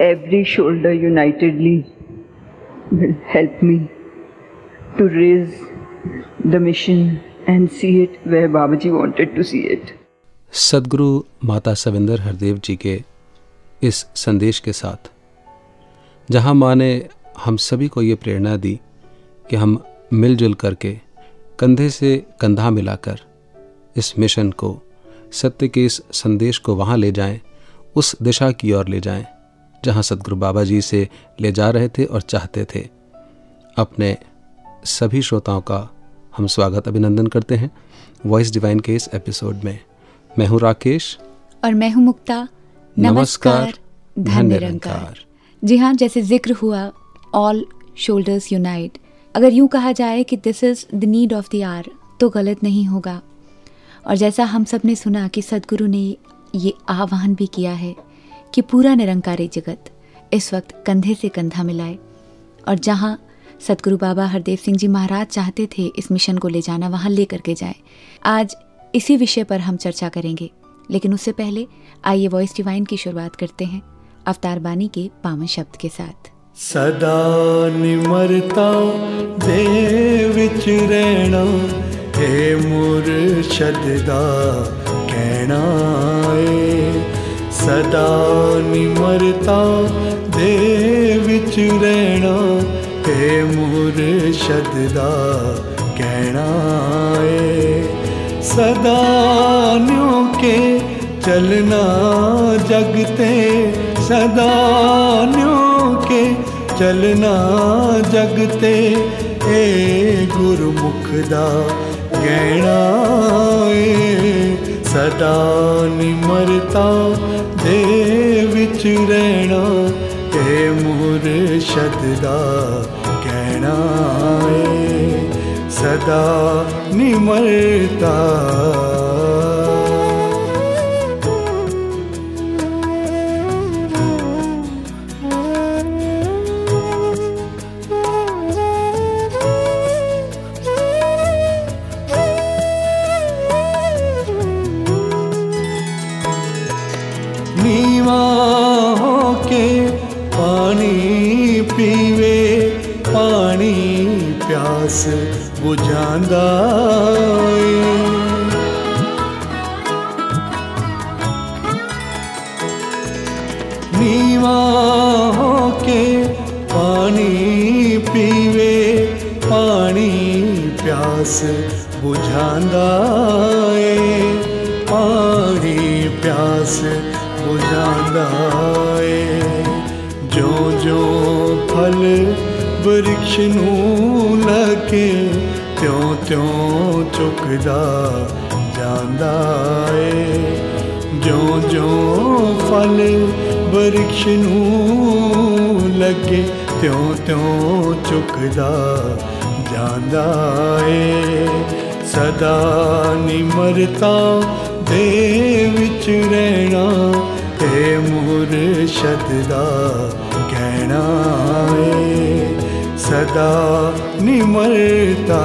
every shoulder unitedly will help me to raise the mission and see it where Babaji wanted to see it. सदगुरु माता सविंदर हरदेव जी के इस संदेश के साथ जहाँ माँ ने हम सभी को ये प्रेरणा दी कि हम मिलजुल करके कंधे से कंधा मिलाकर इस मिशन को सत्य के इस संदेश को वहाँ ले जाएँ, उस दिशा की ओर ले जाएँ, जहाँ सदगुरु बाबा जी से ले जा रहे थे और चाहते थे। अपने सभी श्रोताओं का हम स्वागत अभिनंदन करते हैं वॉइस डिवाइन के इस एपिसोड में। मैं हूँ राकेश। और मैं हूँ मुक्ता। नमस्कार। धन निरंकार जी हाँ जैसे ज़िक्र हुआ ऑल शोल्डर्स यूनाइट अगर यूँ कहा जाए कि this is the need of the hour तो गलत नहीं होगा। और जैसा हम सबने सुना कि सदगुरु ने ये आह्वान भी किया है कि पूरा निरंकारी जगत इस वक्त कंधे से कंधा मिलाए और जहाँ सदगुरु बाबा हरदेव सिंह जी महाराज चाहते थे इस मिशन को ले जाना, वहाँ ले करके जाए। आज इसी विषय पर हम चर्चा करेंगे, लेकिन उससे पहले आइए वॉइस डिवाइन की शुरुआत करते हैं, अवतार बानी के पावन शब्द के साथ। सदा निमरता दे विच रहना, हे मुरशद दा कहना सदा निमरता दे विच रहना हे मुर्शद दा कहना है। सदा के चलना जगते, सदा के चलना जगते ए गुरुमुख दा है। सदा निमरता दे विच रहना ते रणा मूर् कहना है सदा निमरता ਬੁਝਾਂਦਾ ਏ ਨੀਵਾ ਹੋ ਕੇ ਪਾਣੀ ਪੀਵੇ ਪਾਣੀ ਪਿਆਸ ਬੁਝਾਂਦਾ ਏ ਪਾਣੀ ਪਿਆਸ ਬੁਝਾਂਦਾ ਏ ਜੋ ਜੋ ਫਲ ਵਰਖਸ਼ ਨੂੰ ਲਗੇ ਤਿਉ ਚੁੱਕਦਾ ਜਾਂਦਾ ਏ? ਜਿਉਂ ਜਿਉਂ ਫਲ ਬ੍ਰਿਕਸ਼ ਨੂੰ ਲੱਗੇ, ਤਿਉਂ ਤਿਉ ਚੁਕਦਾ ਜਾਂਦਾ ਏ। ਸਦਾ ਨਿਮਰਤਾ ਦੇ ਵਿੱਚ ਰਹਿਣਾ ਤੇ ਮੁਰਸ਼ਦ ਦਾ ਕਹਿਣਾ सदा निमर्ता।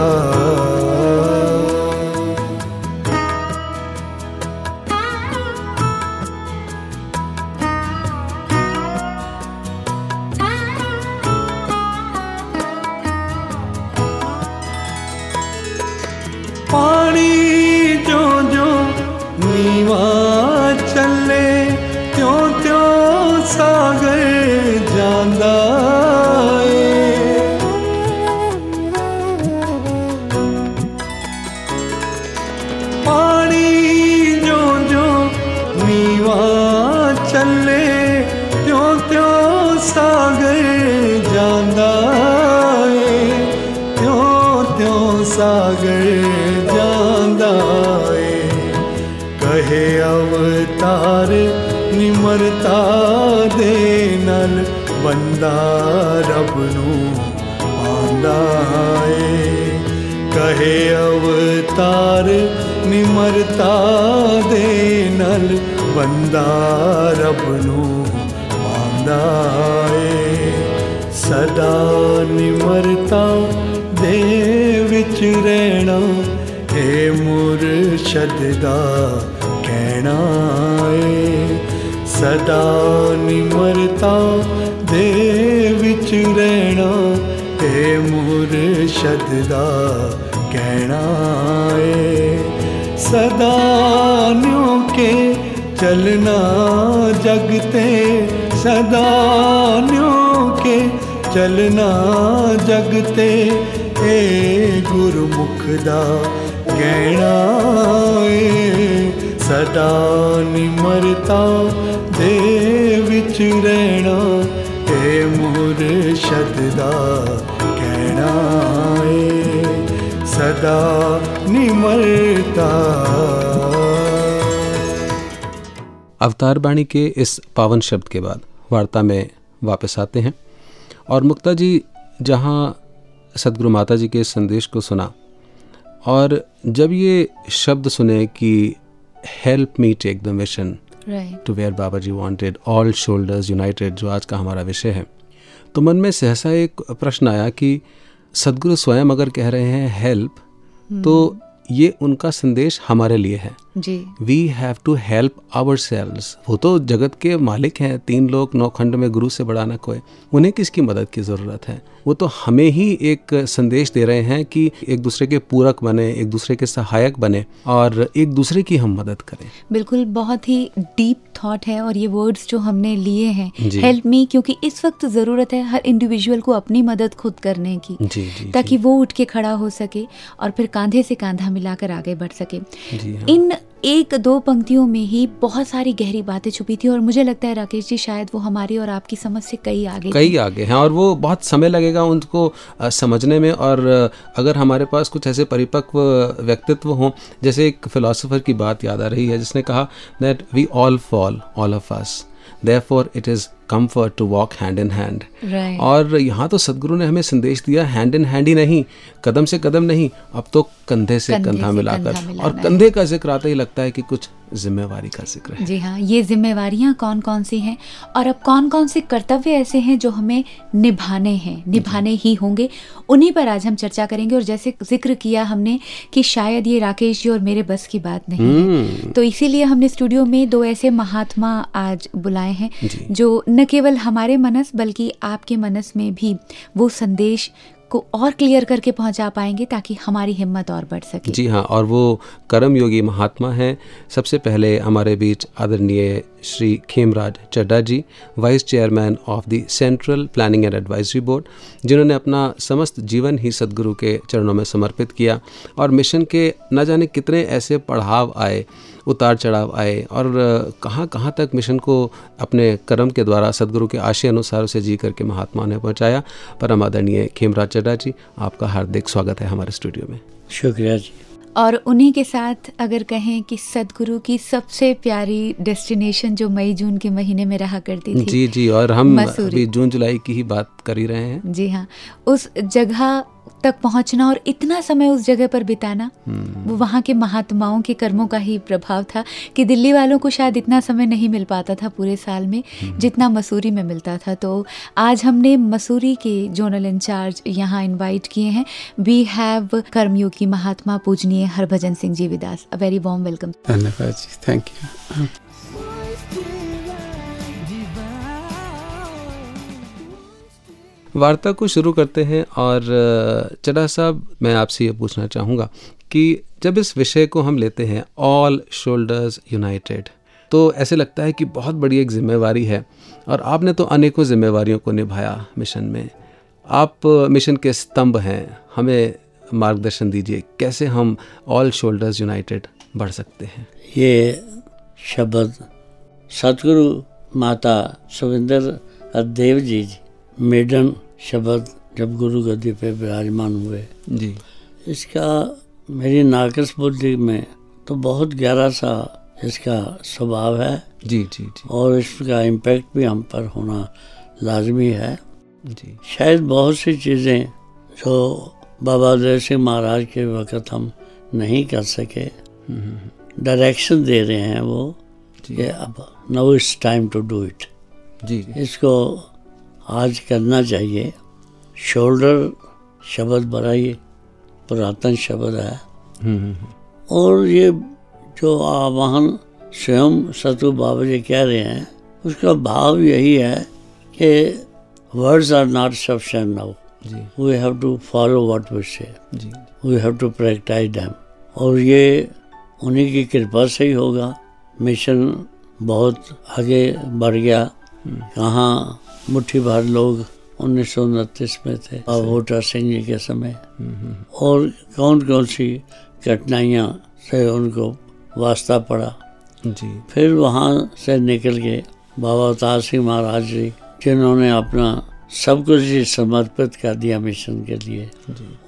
ਬੰਦਾ ਰੱਬ ਨੂੰ ਪਾਉਂਦਾ ਏ ਕਹੇ ਅਵਤਾਰ ਨਿਮਰਤਾ ਦੇ ਨਾਲ ਬੰਦਾ ਰੱਬ ਨੂੰ ਪਾਉਂਦਾ ਏ ਸਦਾ ਨਿਮਰਤਾ ਦੇ ਵਿੱਚ ਰਹਿਣਾ ਏ ਮੁਰਸ਼ਦ ਦਾ ਕਹਿਣਾ ਏ ਸਦਾ ਨਿਮਰਤਾ ਦੇ ਵਿੱਚ ਰਹਿਣਾ ਏ ਮੁਰਸ਼ਦ ਦਾ ਕਹਿਣਾ ਏ ਸਦਾ ਨਿਉ ਕੇ ਚਲਣਾ ਜਗ ਤੇ ਸਦਾ ਨਿਉ ਕੇ ਚਲਣਾ ਜਗ ਤੇ ਏ ਗੁਰਮੁਖ ਦਾ ਗਹਿਣਾ ਏ मुर्शदा कहना सदा निमरता। अवतार बाणी के इस पावन शब्द के बाद वार्ता में वापस आते हैं। और मुक्ता जी, जहाँ सदगुरु माता जी के संदेश को सुना, और जब ये शब्द सुने कि help me take the mission to where Baba ji wanted all shoulders united जो आज का हमारा विषय है। तो मन में सहसा एक प्रश्न आया कि सदगुरु स्वयं अगर कह रहे हैं हेल्प तो ये उनका संदेश हमारे लिए है। जी। We have to help ourselves वो तो जगत के मालिक हैं तीन लोग नौखंड में गुरु से बड़ा ना कोई उन्हें किसकी मदद की ज़रूरत है? वो तो हमें ही एक संदेश दे रहे हैं कि एक दूसरे के पूरक बने एक दूसरे के सहायक बने और एक दूसरे की हम मदद करें। बिल्कुल बहुत ही डीप थॉट है और ये वर्ड्स जो हमने लिए हैं हेल्प मी क्योंकि इस वक्त ज़रूरत है हर इंडिविजुअल को अपनी मदद खुद करने की जी जी ताकि जी. वो उठ के खड़ा हो सके और फिर कांधे से कांधा मिलाकर आगे बढ़ सके। जी हाँ। इन एक दो पंक्तियों में ही बहुत सारी गहरी बातें छुपी थी और मुझे लगता है राकेश जी, शायद वो हमारी और आपकी समझ से कई आगे कई आगे हैं और वो बहुत समय लगेगा उनको समझने में और अगर हमारे पास कुछ ऐसे परिपक्व व्यक्तित्व हों, जैसे एक फिलोसोफर की बात याद आ रही है जिसने कहा that we all fall all of us therefore it is comfort to walk hand in hand Right. और यहाँ तो सदगुरु ने हमें संदेश दिया हैंड इन हैंड ही नहीं कदम से कदम नहीं अब तो कंधे से कंधे कंधा मिलाकर और कंधे का ज़िक्र आता ही लगता है कि कुछ जिम्मेवारी का ज़िक्र है। जी हाँ ये जिम्मेवारियाँ कौन कौन सी हैं और अब कौन कौन से कर्तव्य ऐसे हैं जो हमें निभाने हैं निभाने ही होंगे उन्हीं पर आज हम चर्चा करेंगे और जैसे ज़िक्र किया हमने कि शायद ये राकेश जी और मेरे बस की बात नहीं है। तो इसीलिए हमने स्टूडियो में दो ऐसे महात्मा आज बुलाए हैं जी। जो न केवल हमारे मनस, बल्कि आपके मनस में भी वो संदेश को और क्लियर करके पहुँचा पाएँगे ताकि हमारी हिम्मत और बढ़ सके। जी हाँ और वो कर्म योगी महात्मा हैं। सबसे पहले हमारे बीच आदरणीय Shri Khemraj Chadda ji vice chairman of the central planning and advisory board जिन्होंने अपना समस्त जीवन ही सदगुरु के चरणों में समर्पित किया। और मिशन के न जाने कितने ऐसे पढ़ाव आए उतार चढ़ाव आए और कहाँ कहाँ तक मिशन को अपने कर्म के द्वारा सदगुरु के आशय अनुसार उसे जी करके महात्मा ने पहुँचाया। परम आदरणीय खेमराज चड्डा जी आपका हार्दिक स्वागत है हमारे स्टूडियो में। शुक्रिया जी। और उन्हीं के साथ अगर कहें कि सदगुरु की सबसे प्यारी डेस्टिनेशन जो मई जून के महीने में रहा करती थी जी जी और हम अभी जून जुलाई की ही बात कर ही रहे हैं। जी हाँ उस जगह तक पहुँचना और इतना समय उस जगह पर बिताना, वो वहाँ के महात्माओं के कर्मों का ही प्रभाव था कि दिल्ली वालों को शायद इतना समय नहीं मिल पाता था पूरे साल में, जितना मसूरी में मिलता था। तो आज हमने मसूरी के जोनल इंचार्ज यहाँ इनवाइट किए हैं। वी हैव कर्मयोगी महात्मा पूजनीय Harbhajan Singh ji with us a very warm welcome धन्यवाद जी। थैंक यू वार्ता को शुरू करते हैं और चड्ढा साहब, मैं आपसे ये पूछना चाहूँगा कि जब इस विषय को हम लेते हैं ऑल शोल्डर्स यूनाइटेड तो ऐसे लगता है कि बहुत बड़ी एक जिम्मेवारी है और आपने तो अनेकों जिम्मेवारियों को निभाया मिशन में। आप मिशन के स्तंभ हैं, हमें मार्गदर्शन दीजिए, कैसे हम ऑल शोल्डर्स यूनाइटेड बढ़ सकते हैं? ये शब्द सतगुरु माता सुविंदर देव जी मेडन शब्द जब गुरु गद्दी पे विराजमान हुए। जी। इसका मेरी नाकस बुद्धि में तो बहुत गहरा सा इसका स्वभाव है। जी जी जी। और इसका इम्पैक्ट भी हम पर होना लाजमी है। जी। शायद बहुत सी चीज़ें जो बाबा देव सिंह महाराज के वक़्त हम नहीं कर सके। डायरेक्शन दे रहे हैं वो कि अब now it's time to do it जी। इसको आज करना चाहिए। शोल्डर शब्द बड़ा ही पुरातन शब्द है। हम्म, हम्म, हम्म। और ये जो आवाहन स्वयं सतु बाबा जी कह रहे हैं उसका भाव यही है कि words are not sufficient now we have to follow what we say we have to practise them और ये उन्हीं की कृपा से ही होगा। मिशन बहुत आगे बढ़ गया। कहाँ मुट्ठी भर लोग उन्नीस सौ उनतीस में थे और सिंह। जी के समय। और कौन कौन सी कठिनाइयाँ से उनको वास्ता पड़ा? जी। फिर वहाँ से निकल के बाबा अवतार सिंह महाराज जी जिन्होंने अपना सब कुछ ही समर्पित कर दिया मिशन के लिए।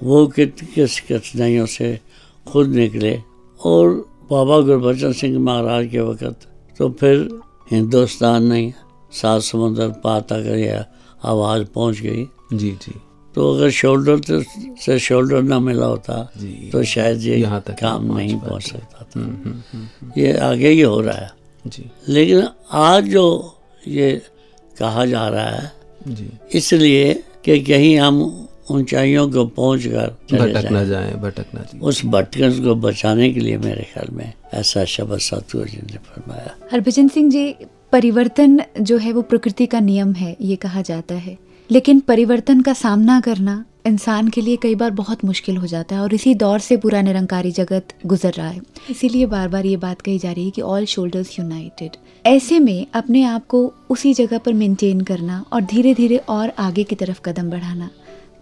वो कित किस कठिनाइयों से खुद निकले? और बाबा गुरबचन सिंह महाराज के वक़्त तो फिर हिंदुस्तान नहीं सात समुंदर पार तक यह आवाज़ पहुँच गई। जी जी। तो अगर शोल्डर तो से शोल्डर ना मिला होता जी। तो शायद ये यहाँ तक काम पहुँच नहीं। पहुँच सकता था। हम्म, हम्म, हम्म, ये आगे ही हो रहा है। जी। लेकिन आज जो ये कहा जा रहा है जी। इसलिए कि कहीं हम ऊंचाइयों को पहुँच कर भटक जाएँ। ना जाए भटक ना उस भटकन को बचाने के लिए मेरे ख्याल में ऐसा शब्द सतगुरु जी ने फरमाया। हरभजन सिंह जी परिवर्तन जो है वो प्रकृति का नियम है, ये कहा जाता है। लेकिन परिवर्तन का सामना करना इंसान के लिए कई बार बहुत मुश्किल हो जाता है और इसी दौर से पूरा निरंकारी जगत गुजर रहा है। इसीलिए बार बार ये बात कही जा रही है कि ऑल शोल्डर्स यूनाइटेड ऐसे में अपने आप को उसी जगह पर मेंटेन करना और धीरे धीरे और आगे की तरफ़ कदम बढ़ाना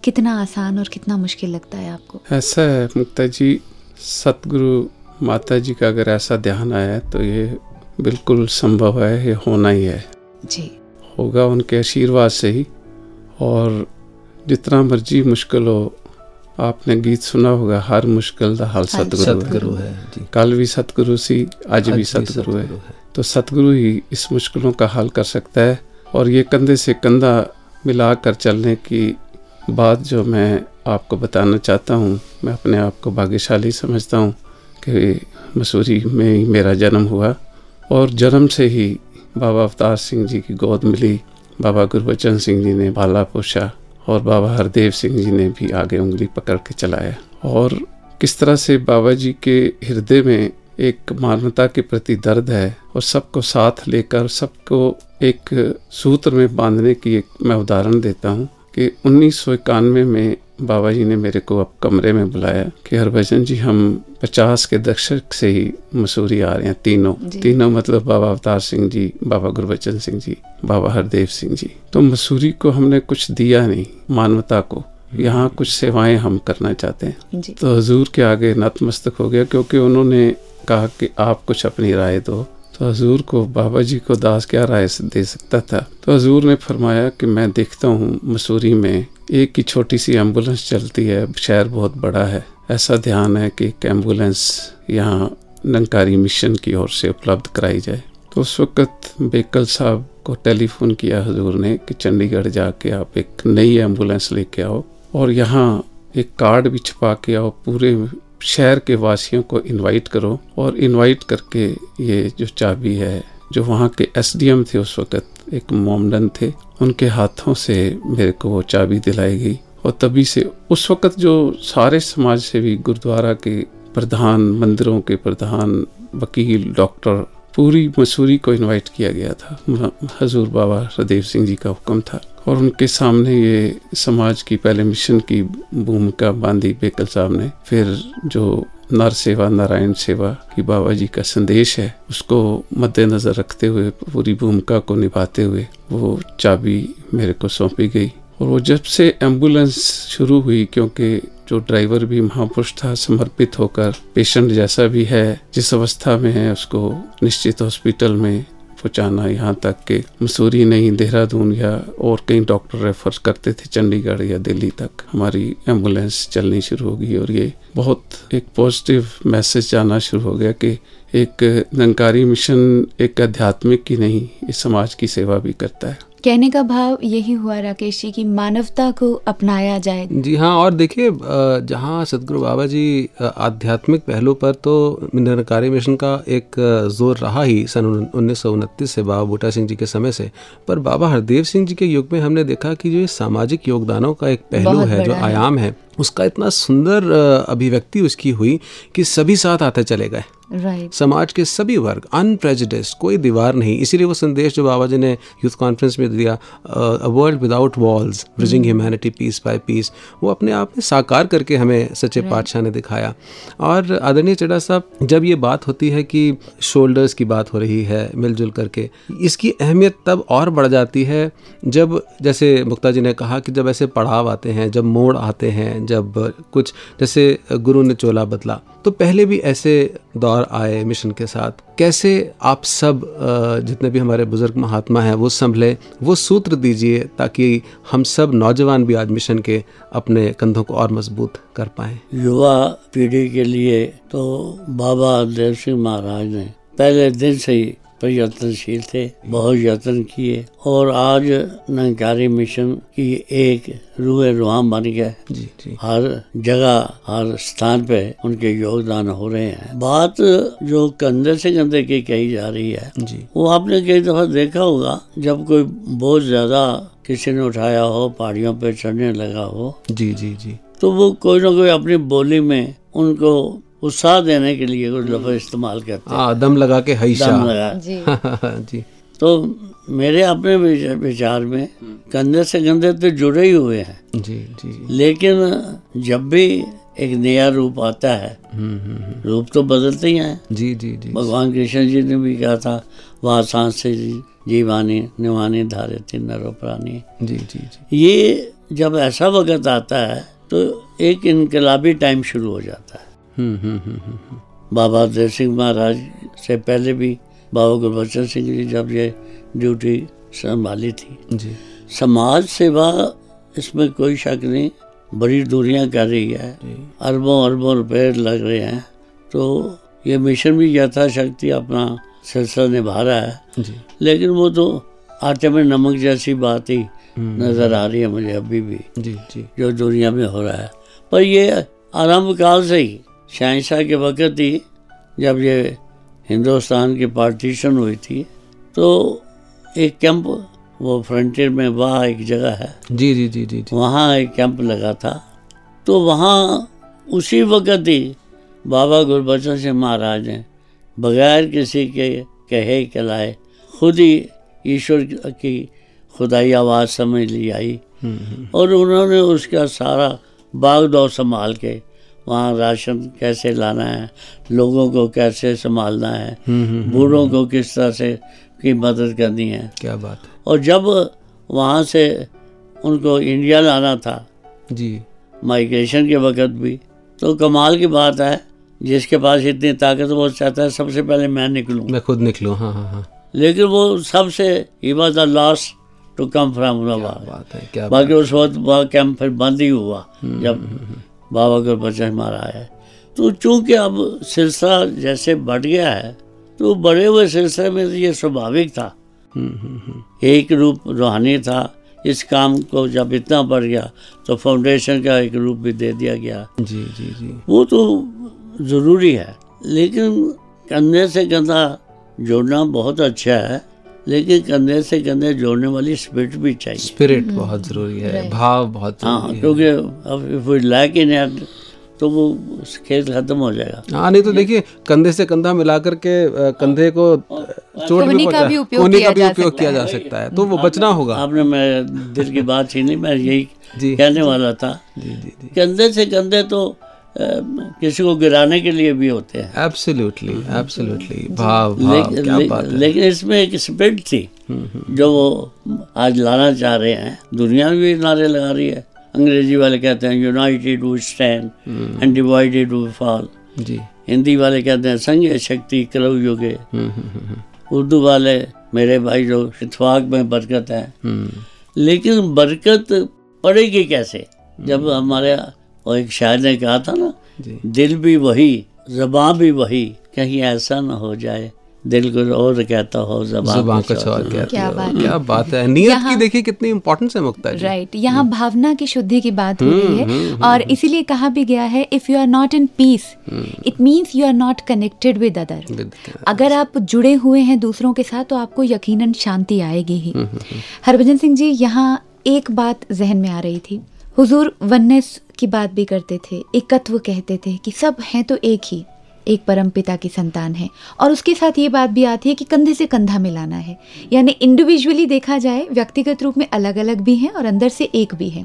कितना आसान और कितना मुश्किल लगता है आपको। ऐसा है मुक्ता जी सतगुरु माता जी का अगर ऐसा ध्यान आया तो ये बिल्कुल संभव है ये होना ही है। जी। होगा उनके आशीर्वाद से ही। और जितना मर्ज़ी मुश्किल हो आपने गीत सुना होगा हर मुश्किल का हल सतगुरु है। सतगुरु है जी। कल भी सतगुरु सी आज भी सतगुरु है। तो सतगुरु ही इस मुश्किलों का हल कर सकता है। और ये कंधे से कंधा मिलाकर चलने की बात जो मैं आपको बताना चाहता हूँ मैं अपने आप को भाग्यशाली समझता हूँ कि मसूरी में ही मेरा जन्म हुआ। और जन्म से ही बाबा अवतार सिंह जी की गोद मिली। बाबा गुरबचन सिंह जी ने बाला पोषा और बाबा हरदेव सिंह जी ने भी आगे उंगली पकड़ के चलाया। और किस तरह से बाबा जी के हृदय में एक मानवता के प्रति दर्द है और सबको साथ लेकर, सबको एक सूत्र में बांधने की एक मैं उदाहरण देता हूँ। कि उन्नीस सौ इक्यानवे में बाबा जी ने मेरे को अब कमरे में बुलाया कि हरभजन जी हम पचास के दशक से ही मसूरी आ रहे हैं तीनों। तीनों मतलब बाबा अवतार सिंह जी बाबा गुरबचन सिंह जी बाबा हरदेव सिंह जी। तो मसूरी को हमने कुछ दिया नहीं मानवता को। यहाँ कुछ सेवाएँ हम करना चाहते हैं। तो हजूर के आगे नतमस्तक हो गया क्योंकि उन्होंने कहा कि आप कुछ अपनी राय दो। तो हजूर को बाबा जी को दास क्या राय दे सकता था? तो हजूर ने फरमाया कि मैं देखता हूँ मसूरी में एक ही छोटी सी एंबुलेंस चलती है, शहर बहुत बड़ा है। ऐसा ध्यान है कि एक एंबुलेंस यहाँ नंकारी मिशन की ओर से उपलब्ध कराई जाए। तो उस वक्त बेकल साहब को टेलीफोन किया हजूर ने कि चंडीगढ़ जाके आप एक नई एंबुलेंस लेके आओ और यहाँ एक कार्ड भी छपा के आओ पूरे शहर के वासियों को इनवाइट करो और इनवाइट करके ये जो चाबी है, जो वहाँ के एसडीएम थे उस वक्त, एक मोमडन थे, उनके हाथों से मेरे को वो चाबी दिलाई गई। और तभी से उस वक्त जो सारे समाज से भी गुरुद्वारा के प्रधान, मंदिरों के प्रधान, वकील, डॉक्टर पूरी मसूरी को इनवाइट किया गया था। हजूर बाबा हरदेव सिंह जी का हुक्म था और उनके सामने ये समाज की पहले मिशन की भूमिका बांधी बेकल साहब ने। फिर जो नर सेवा, नारायण सेवा की बाबा जी का संदेश है, उसको मद्देनजर रखते हुए, पूरी भूमिका को निभाते हुए वो चाबी मेरे को सौंपी गई। और वो जब से एंबुलेंस शुरू हुई, क्योंकि जो ड्राइवर भी महापुरुष था, समर्पित होकर पेशेंट जैसा भी है, जिस अवस्था में है, उसको निश्चित हॉस्पिटल में पहुंचाना, यहाँ तक कि मसूरी नहीं, देहरादून या और कई डॉक्टर रेफर करते थे, चंडीगढ़ या दिल्ली तक। हमारी एंबुलेंस चलनी शुरू हो गई और ये बहुत एक पॉजिटिव मैसेज जाना शुरू हो गया कि एक नंकारी मिशन एक आध्यात्मिक ही नहीं इस समाज की सेवा भी करता है। कहने का भाव यही हुआ राकेश जी की मानवता को अपनाया जाए जी हाँ और देखिए जहाँ सदगुरु बाबा जी आध्यात्मिक पहलू पर तो निरंकारी मिशन का एक ज़ोर रहा ही सन उन्नीस सौ उनतीस से बाबा बूटा सिंह जी के समय से पर बाबा हरदेव सिंह जी के युग में हमने देखा कि जो ये सामाजिक योगदानों का एक पहलू है जो। आयाम है उसका इतना सुंदर अभिव्यक्ति उसकी हुई कि सभी साथ आते चले गए। राइट समाज के सभी वर्ग अनप्रेजिडेस्ड कोई दीवार नहीं। इसीलिए वो संदेश जो बाबा जी ने यूथ कॉन्फ्रेंस में दिया a world without walls bridging humanity peace by peace वो अपने आप में साकार करके हमें सच्चे right. पातशाह ने दिखाया। और आदरणीय चड्डा साहब जब ये बात होती है कि शोल्डर्स की बात हो रही है मिलजुल करके इसकी अहमियत तब और बढ़ जाती है जब जैसे मुक्ता जी ने कहा कि जब ऐसे पड़ाव आते हैं जब मोड़ आते हैं जब कुछ, जैसे गुरु ने चोला बदला तो पहले भी ऐसे दौर आए मिशन के साथ। कैसे आप सब जितने भी हमारे बुज़ुर्ग महात्मा हैं, वो संभले वो सूत्र दीजिए ताकि हम सब नौजवान भी आज मिशन के अपने कंधों को और मज़बूत कर पाए। युवा पीढ़ी के लिए तो बाबा देव सिंह महाराज ने पहले दिन से ही प्रयत्नशील थे बहुत यत्न किए। और आज नंकारी मिशन की एक रूह रुहाम बन गया जी जी। हर जगह हर स्थान पे उनके योगदान हो रहे हैं। बात जो कंधे से कंधे की कही जा रही है जी। वो आपने कई दफ़ा देखा होगा जब कोई बहुत ज़्यादा किसी ने उठाया हो पहाड़ियों पे चढ़ने लगा हो। जी जी जी। तो वो कोई ना कोई अपनी बोली में उनको उत्साह देने के लिए कुछ लफ्ज इस्तेमाल करते हैं हाँ। दम लगा के दम लगा। जी। जी। तो मेरे अपने विचार में कंधे से कंधे तो जुड़े ही हुए हैं। जी जी। लेकिन जब भी एक नया रूप आता है हम्म हम्म हम्म। रूप तो बदलते ही हैं। जी जी जी। भगवान कृष्ण जी ने भी कहा था वह सांस से जीवानी निवानी धारे थी नरो प्राणी। जी जी जी। ये जब ऐसा वक्त आता है तो एक इनकलाबी टाइम शुरू हो जाता है। हम्म हम्म हम्म बाबा देव सिंह महाराज से पहले भी बाबा गुरबचन सिंह जी जब ये ड्यूटी संभाली थी। जी। समाज सेवा इसमें कोई शक नहीं बड़ी दूरियाँ कर रही है। अरबों अरबों रुपए लग रहे हैं। तो ये मिशन भी यथाशक्ति अपना सिलसिला निभा रहा है। जी। लेकिन वो तो आटे में नमक जैसी बात ही नज़र आ रही है मुझे अभी भी। जी जी। जो दुनिया में हो रहा है। पर ये आरंभ काल से ही शहनशाह के वक्त ही जब ये हिंदुस्तान की पार्टीशन हुई थी तो एक कैंप वो फ्रंटियर में वहाँ एक जगह है। जी जी जी जी जी। वहाँ एक कैंप लगा था। तो वहाँ उसी वक्त ही बाबा गुरबचन सिंह महाराज ने बगैर किसी के कहे कहलाए खुद ही ईश्वर की खुदाई आवाज़ समझ ली आई। और उन्होंने उसका सारा बाग दौर संभाल के वहाँ राशन कैसे लाना है? लोगों को कैसे संभालना है? बूढ़ों को किस तरह से की मदद करनी है? क्या बात है। और जब वहाँ से उनको इंडिया लाना था जी। माइग्रेशन के वक्त भी तो कमाल की बात है जिसके पास इतनी ताकत वो चाहता है सबसे पहले मैं निकलूँ। मैं खुद निकलूँ हाँ हाँ हाँ। लेकिन वो सबसे ही was the last to come from बाकी उस वक्त वहाँ कैंप फिर बंद ही हुआ जब बाबा का बच्चा मारा है। तो चूँकि अब सिलसिला जैसे बढ़ गया है तो बड़े हुए सिलसिले में तो ये स्वाभाविक था। हम्म, हम्म, हम्म। एक रूप रूहानी था इस काम को जब इतना बढ़ गया तो फाउंडेशन का एक रूप भी दे दिया गया। जी जी जी। वो तो ज़रूरी है लेकिन कंधे से कंधा जोड़ना बहुत अच्छा है। लेकिन कंधे से कंधे जोड़ने वाली स्पिरिट भी चाहिए। स्पिरिट बहुत ज़रूरी है भाव बहुत हाँ क्योंकि अब if we lack in it तो वो खेल खत्म हो जाएगा। हाँ नहीं तो देखिए कंधे से कंधा मिला करके कंधे को अ, चोट भी का भी उपयोग किया का भी जा सकता किया है। जा सकता है। तो वो बचना होगा। आपने मैं दिल की बात छीनी मैं यही कहने वाला था। कंधे से कंधे तो किसी को गिराने के लिए भी होते हैं। एब्सोल्युटली एब्सोल्युटली भाव भाव लेकिन क्या ले, बात है। लेकिन इसमें एक स्पिरिट थी जो वो आज लाना चाह रहे हैं। दुनिया भी नारे लगा रही है। अंग्रेज़ी वाले कहते हैं united we stand and divided we fall जी। हिंदी वाले कहते हैं संघ शक्ति करो युगे। हम्म हम्म हम्म उर्दू वाले मेरे भाई जो इतफाक में बरकत है। हम्म। लेकिन बरकत पड़ेगी कैसे? जब हमारे वो एक शायर ने कहा था ना दिल भी वही जबां भी वही कहीं ऐसा ना हो जाए। दिल कुछ और कहता हो जबां ज़ुबान कुछ और और कहती क्या बात क्या बात है। नियत की देखिए कितनी इंपॉर्टेंस है मुक्ता जी। राइट यहाँ भावना की शुद्धि की बात हो रही है। और इसीलिए कहा भी गया है if you are not in peace it means you are not connected with other अगर आप जुड़े हुए हैं दूसरों के साथ तो आपको यकीनन शांति आएगी ही। हरभजन सिंह जी यहाँ एक बात जहन में आ रही थी। हुजूर वननेस की बात भी करते थे, एकत्व कहते थे कि सब हैं तो एक ही, एक परम पिता की संतान है। और उसके साथ ये बात भी आती है कि कंधे से कंधा मिलाना है। यानी इंडिविजुअली देखा जाए, व्यक्तिगत रूप में अलग अलग भी हैं और अंदर से एक भी है।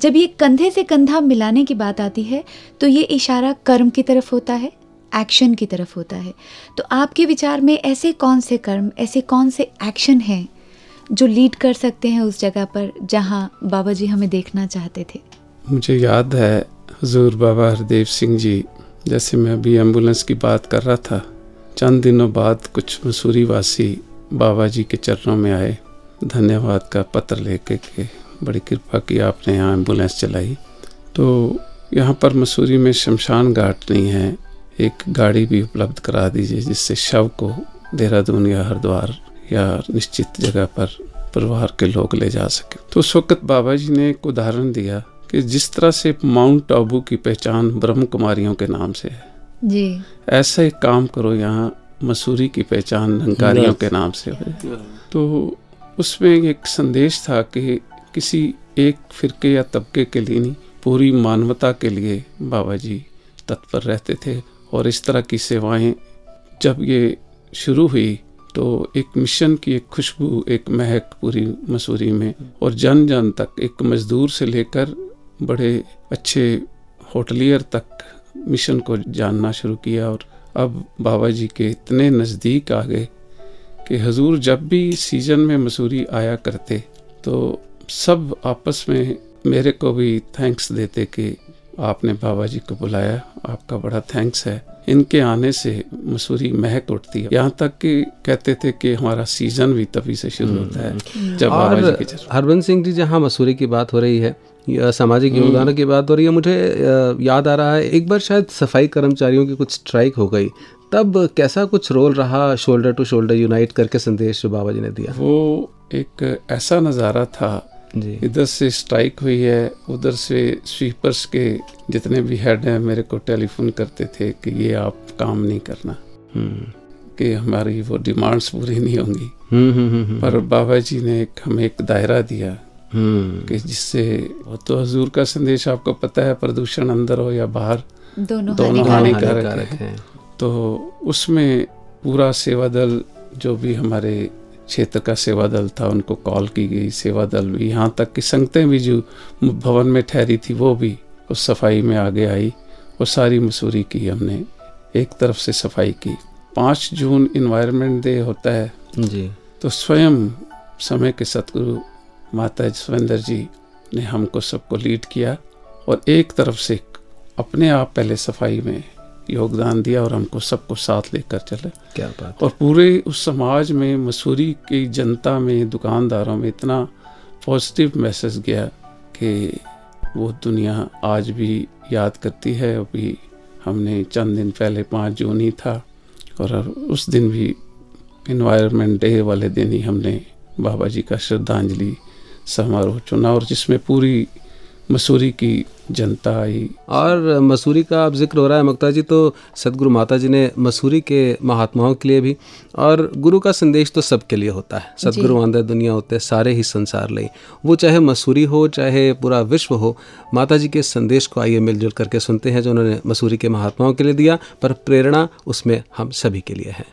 जब ये कंधे से कंधा मिलाने की बात आती है तो ये इशारा कर्म की तरफ़ होता है एक्शन की तरफ़ होता है। तो आपके विचार में ऐसे कौन से कर्म, ऐसे कौन से एक्शन हैं, जो लीड कर सकते हैं उस जगह पर जहाँ बाबा जी हमें देखना चाहते थे? मुझे याद है हजूर बाबा हरदेव सिंह जी, जैसे मैं अभी एंबुलेंस की बात कर रहा था। चंद दिनों बाद कुछ मसूरी वासी बाबा जी के चरणों में आए। धन्यवाद का पत्र लेके के बड़ी कृपा की आपने यहाँ एंबुलेंस चलाई। तो यहाँ पर मसूरी में शमशान घाट नहीं है, एक गाड़ी भी उपलब्ध करा दीजिए, जिससे शव को देहरादून या हरिद्वार या निश्चित जगह पर परिवार के लोग ले जा सके। तो उस वक्त बाबा जी ने एक उदाहरण दिया। कि जिस तरह से माउंट आबू की पहचान ब्रह्म कुमारियों के नाम से है। जी। ऐसा एक काम करो यहाँ मसूरी की पहचान नंकारियों के नाम से हो। तो उसमें एक संदेश था कि किसी एक फिरके या तबके के लिए नहीं पूरी मानवता के लिए बाबा जी तत्पर रहते थे और इस तरह की सेवाएँ जब ये शुरू हुई तो एक मिशन की एक खुशबू एक महक पूरी मसूरी में और जन जन तक एक मजदूर से लेकर बड़े अच्छे होटलियर तक मिशन को जानना शुरू किया और अब बाबा जी के इतने नज़दीक आ गए कि हजूर जब भी सीज़न में मसूरी आया करते तो सब आपस में मेरे को भी थैंक्स देते कि आपने बाबा जी को बुलाया। आपका बड़ा थैंक्स है। इनके आने से मसूरी महक उठती है। यहाँ तक कि कहते थे कि हमारा सीज़न भी तभी से शुरू होता है हम्म। जब बाबा जी और हरबंस सिंह जी जहाँ मसूरी की बात हो रही है सामाजिक हम्म। योगदान की बात हो रही है मुझे याद आ रहा है एक बार शायद सफ़ाई कर्मचारियों की कुछ स्ट्राइक हो गई। तब कैसा कुछ रोल रहा शोल्डर टू शोल्डर यूनाइट करके संदेश जो बाबा जी ने दिया? वो एक ऐसा नज़ारा था जी। इधर से स्ट्राइक हुई है उधर से स्वीपर्स के जितने भी हेड हैं मेरे को टेलीफोन करते थे कि ये आप काम नहीं करना। हम्म। कि हमारी वो डिमांड्स पूरी नहीं होंगी। हम्म। पर बाबा जी ने एक हमें एक दायरा दिया कि जिससे वो तो हजूर का संदेश आपको पता है प्रदूषण अंदर हो या बाहर दोनों दोनों हानिकारक है। तो उसमें पूरा सेवा दल जो भी हमारे क्षेत्र का सेवा दल था उनको कॉल की गई। सेवा दल भी यहाँ तक कि संगतें भी जो भवन में ठहरी थी वो भी उस सफ़ाई में आगे आई। वो सारी मसूरी की हमने एक तरफ़ से सफ़ाई की। पाँच जून इन्वायरमेंट डे होता है। जी। तो स्वयं समय के सतगुरु माता जसविंदर जी ने हमको सबको लीड किया और एक तरफ़ से अपने आप पहले सफ़ाई में योगदान दिया और हमको सबको साथ लेकर चले। क्या बात और पूरे उस समाज में मसूरी की जनता में दुकानदारों में इतना पॉजिटिव मैसेज गया कि वो दुनिया आज भी याद करती है। अभी हमने चंद दिन पहले पाँच जून ही था और उस दिन भी इन्वायरमेंट डे वाले दिन ही हमने बाबा जी का श्रद्धांजलि समारोह चुना और जिसमें पूरी मसूरी की जनता आई। और मसूरी का अब ज़िक्र हो रहा है मुक्ता जी तो सदगुरु माता जी ने मसूरी के महात्माओं के लिए भी और गुरु का संदेश तो सबके लिए होता है। सदगुरु आंदर दुनिया होते हैं सारे ही संसार ले। वो चाहे मसूरी हो चाहे पूरा विश्व हो माता जी के संदेश को आइए मिलजुल करके सुनते हैं जो उन्होंने मसूरी के महात्माओं के लिए दिया पर प्रेरणा उसमें हम सभी के लिए है।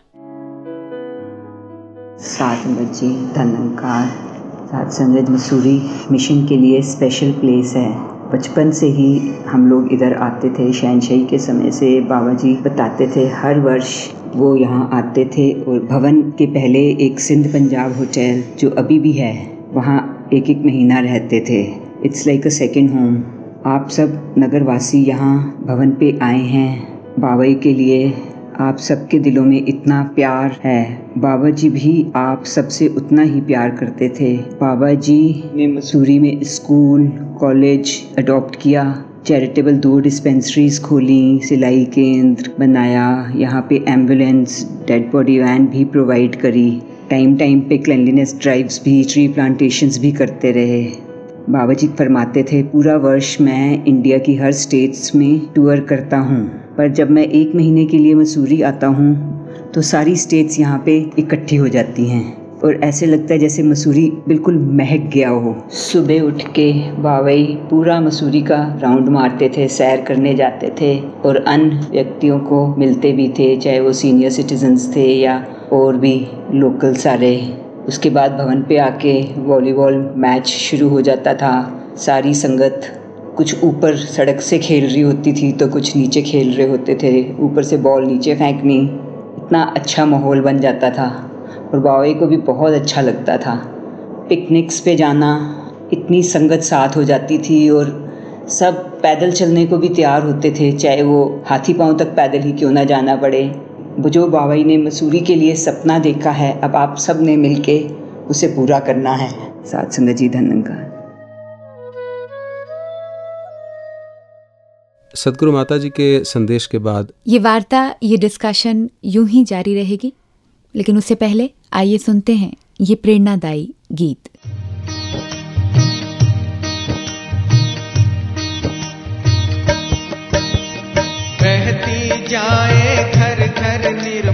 सात बजे धनंकार सात संगत मसूरी मिशन के लिए स्पेशल प्लेस है। बचपन से ही हम लोग इधर आते थे। शहनशाही के समय से बाबा जी बताते थे हर वर्ष वो यहाँ आते थे और भवन के पहले एक सिंध पंजाब होटल जो अभी भी है, वहाँ एक एक महीना रहते थे। It's like a second home आप सब नगरवासी यहाँ भवन पे आए हैं। बाबा के लिए आप सबके दिलों में इतना प्यार है। बाबा जी भी आप सबसे उतना ही प्यार करते थे। बाबा जी ने मसूरी में स्कूल, कॉलेज अडॉप्ट किया। चैरिटेबल दो डिस्पेंसरीज खोली, सिलाई केंद्र बनाया। यहाँ पे एंबुलेंस डेड बॉडी वैन भी प्रोवाइड करी। टाइम टाइम पे क्लेanलीनेस ड्राइव्स भी ट्री प्लांटेशंस भी करते रहे। बाबा जी फरमाते थे, पूरा वर्ष मैं इंडिया की हर स्टेट्स में टूर करता हूँ। पर जब मैं एक महीने के लिए मसूरी आता हूँ तो सारी स्टेट्स यहाँ पे इकट्ठी हो जाती हैं। और ऐसे लगता है जैसे मसूरी बिल्कुल महक गया हो। सुबह उठ के बावई पूरा मसूरी का राउंड मारते थे, सैर करने जाते थे, और अन्य व्यक्तियों को मिलते भी थे, चाहे वो सीनियर सिटीजन्स थे या और भी लोकल सारे। उसके बाद भवन पे आके वॉलीबॉल मैच शुरू हो जाता था। सारी संगत कुछ ऊपर सड़क से खेल रही होती थी तो कुछ नीचे खेल रहे होते थे। ऊपर से बॉल नीचे फेंकनी। इतना अच्छा माहौल बन जाता था और बावई को भी बहुत अच्छा लगता था। पिकनिक्स पे जाना इतनी संगत साथ हो जाती थी और सब पैदल चलने को भी तैयार होते थे, चाहे वो हाथी पाँव तक पैदल ही क्यों ना जाना पड़े। जो बाबाई ने मसूरी के लिए सपना देखा है। अब आप सबने मिल उसे पूरा करना है। सात संगत जी, धन्यवाद। सदगुरु माता जी के संदेश के बाद ये वार्ता ये डिस्कशन यूँ ही जारी रहेगी लेकिन उससे पहले आइए सुनते हैं ये प्रेरणादायी गीत। बहती जाए घर घर निर्मल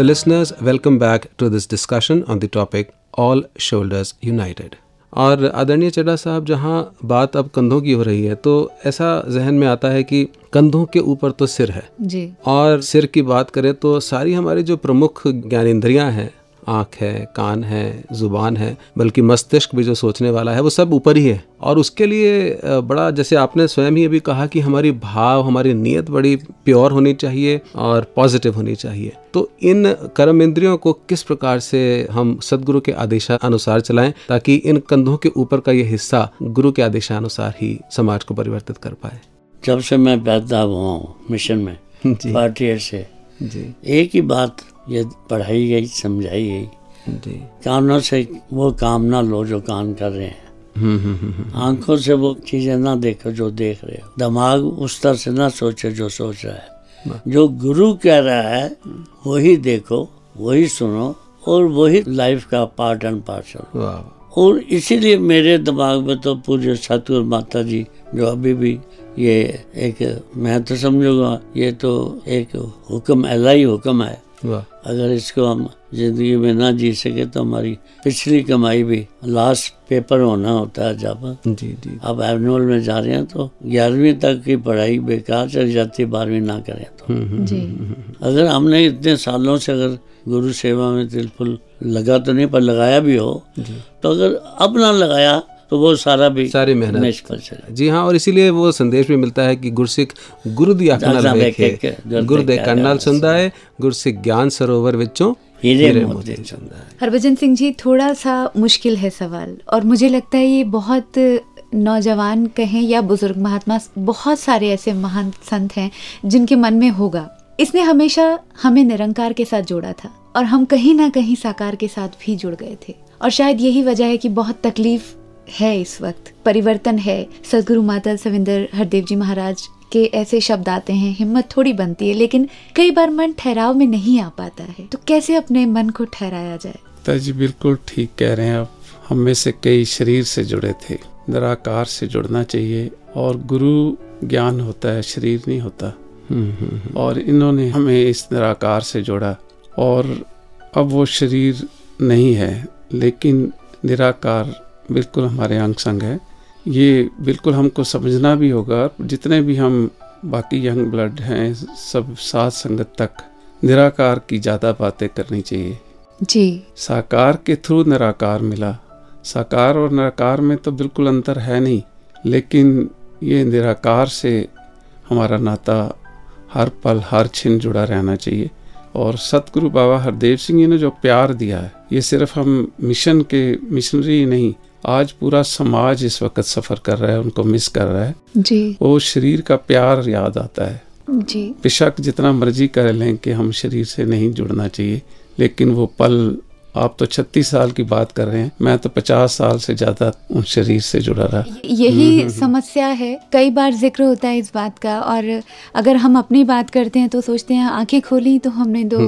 So, listeners, welcome back to this discussion on the topic All Shoulders United. और आदरणीय चड्डा साहब जहाँ बात अब कंधों की हो रही है तो ऐसा जहन में आता है कि कंधों के ऊपर तो सिर है जी और सिर की बात करें तो सारी हमारी जो प्रमुख ज्ञानेन्द्रियाँ हैं आँख है कान है ज़ुबान है बल्कि मस्तिष्क भी जो सोचने वाला है वो सब ऊपर ही है। और उसके लिए बड़ा जैसे आपने स्वयं ही अभी कहा कि हमारी भाव हमारी नीयत बड़ी प्योर होनी चाहिए और पॉजिटिव होनी चाहिए। तो इन कर्म इंद्रियों को किस प्रकार से हम सदगुरु के आदेशानुसार चलाएँ ताकि इन कंधों के ऊपर का ये हिस्सा गुरु के आदेशानुसार ही समाज को परिवर्तित कर पाए? जब से मैं पैदा हुआ हूँ मिशन में जी। फोर्टी से जी। एक ही बात ये पढ़ाई गई समझाई गई। कानों से वो काम ना लो जो कान कर रहे हैं। हम्म हम्म हम्म। आँखों से वो चीज़ें ना देखो जो देख रहे हो। दिमाग उस तरह से ना सोचे जो सोच रहा है। जो गुरु कह रहा है वही देखो वही सुनो और वही लाइफ का पार्ट एंड पार्सल और इसीलिए मेरे दिमाग में तो पूज्य सतगुरु माता जी जो अभी भी ये एक मैं तो समझूँगा ये तो एक हुक्म अल्लाही हुक्म है। अगर इसको हम ज़िंदगी में ना जी सके तो हमारी पिछली कमाई भी लास्ट पेपर होना होता है जब। जी जी। अब एनुअल में जा रहे हैं तो ग्यारहवीं तक की पढ़ाई बेकार चल जाती है बारहवीं ना करें तो। जी। अगर हमने इतने सालों से अगर गुरु सेवा में दिलफुल लगा तो नहीं पर लगाया भी हो तो अगर अब ना लगाया तो वो सारा भी सारी मेहनत। निष्फल चला जी हाँ और इसीलिए वो संदेश भी मिलता है कि गुरसिख गुरु दी आख ਨਾਲ ਦਾਦਾ ਵੇਖੇ ਵੇਖੇ, ਗੁਰ ਗੁਰ ਦੇ ਦੇਖਿਆ ਕੰਨ ਨਾਲ ਜਾਵੇ। ਸੁਣਦਾ ਹੈ ਗੁਰਸਿਖ ਗਿਆਨ ਸਰੋਵਰ ਵਿੱਚੋਂ हीरे हीरे मोती मोती चुनता चुनता है हरभजन सिंह जी थोड़ा सा मुश्किल है सवाल और मुझे लगता है ये बहुत नौजवान कहें या बुजुर्ग महात्मा बहुत सारे ऐसे महान संत हैं जिनके मन में होगा इसने हमेशा हमें निरंकार के साथ जोड़ा था और हम कहीं ना कहीं साकार के साथ भी जुड़ गए थे और शायद यही वजह है कि बहुत तकलीफ है इस वक्त। परिवर्तन है। सदगुरु माता सविंदर हरदेव जी महाराज के ऐसे शब्द आते हैं हिम्मत थोड़ी बनती है लेकिन कई बार मन ठहराव में नहीं आ पाता है। तो कैसे अपने मन को ठहराया जाए? जी बिल्कुल ठीक कह रहे हैं आप। हम में से कई शरीर से जुड़े थे। निराकार से जुड़ना चाहिए और गुरु ज्ञान होता है शरीर नहीं होता। और इन्होंने हमें इस निराकार से जोड़ा। और अब वो शरीर नहीं है लेकिन निराकार बिल्कुल हमारे अंग संग है। ये बिल्कुल हमको समझना भी होगा जितने भी हम बाकी यंग ब्लड हैं सब साथ संगत तक निराकार की ज़्यादा बातें करनी चाहिए। जी। साकार के थ्रू निराकार मिला। साकार और निराकार में तो बिल्कुल अंतर है नहीं लेकिन ये निराकार से हमारा नाता हर पल हर छिन जुड़ा रहना चाहिए। और सतगुरु बाबा हरदेव सिंह जी ने जो प्यार दिया है ये सिर्फ़ हम मिशन के मिशनरी नहीं आज पूरा समाज इस वक्त सफ़र कर रहा है उनको मिस कर रहा है। जी। वो शरीर का प्यार याद आता है। जी। बेशक जितना मर्ज़ी कर लें कि हम शरीर से नहीं जुड़ना चाहिए लेकिन वो पल आप तो 36 साल की बात कर रहे हैं मैं तो 50 साल से ज़्यादा उन शरीर से जुड़ा रहा। यही समस्या है कई बार ज़िक्र होता है इस बात का और अगर हम अपनी बात करते हैं तो सोचते हैं आँखें खोली तो हमने दो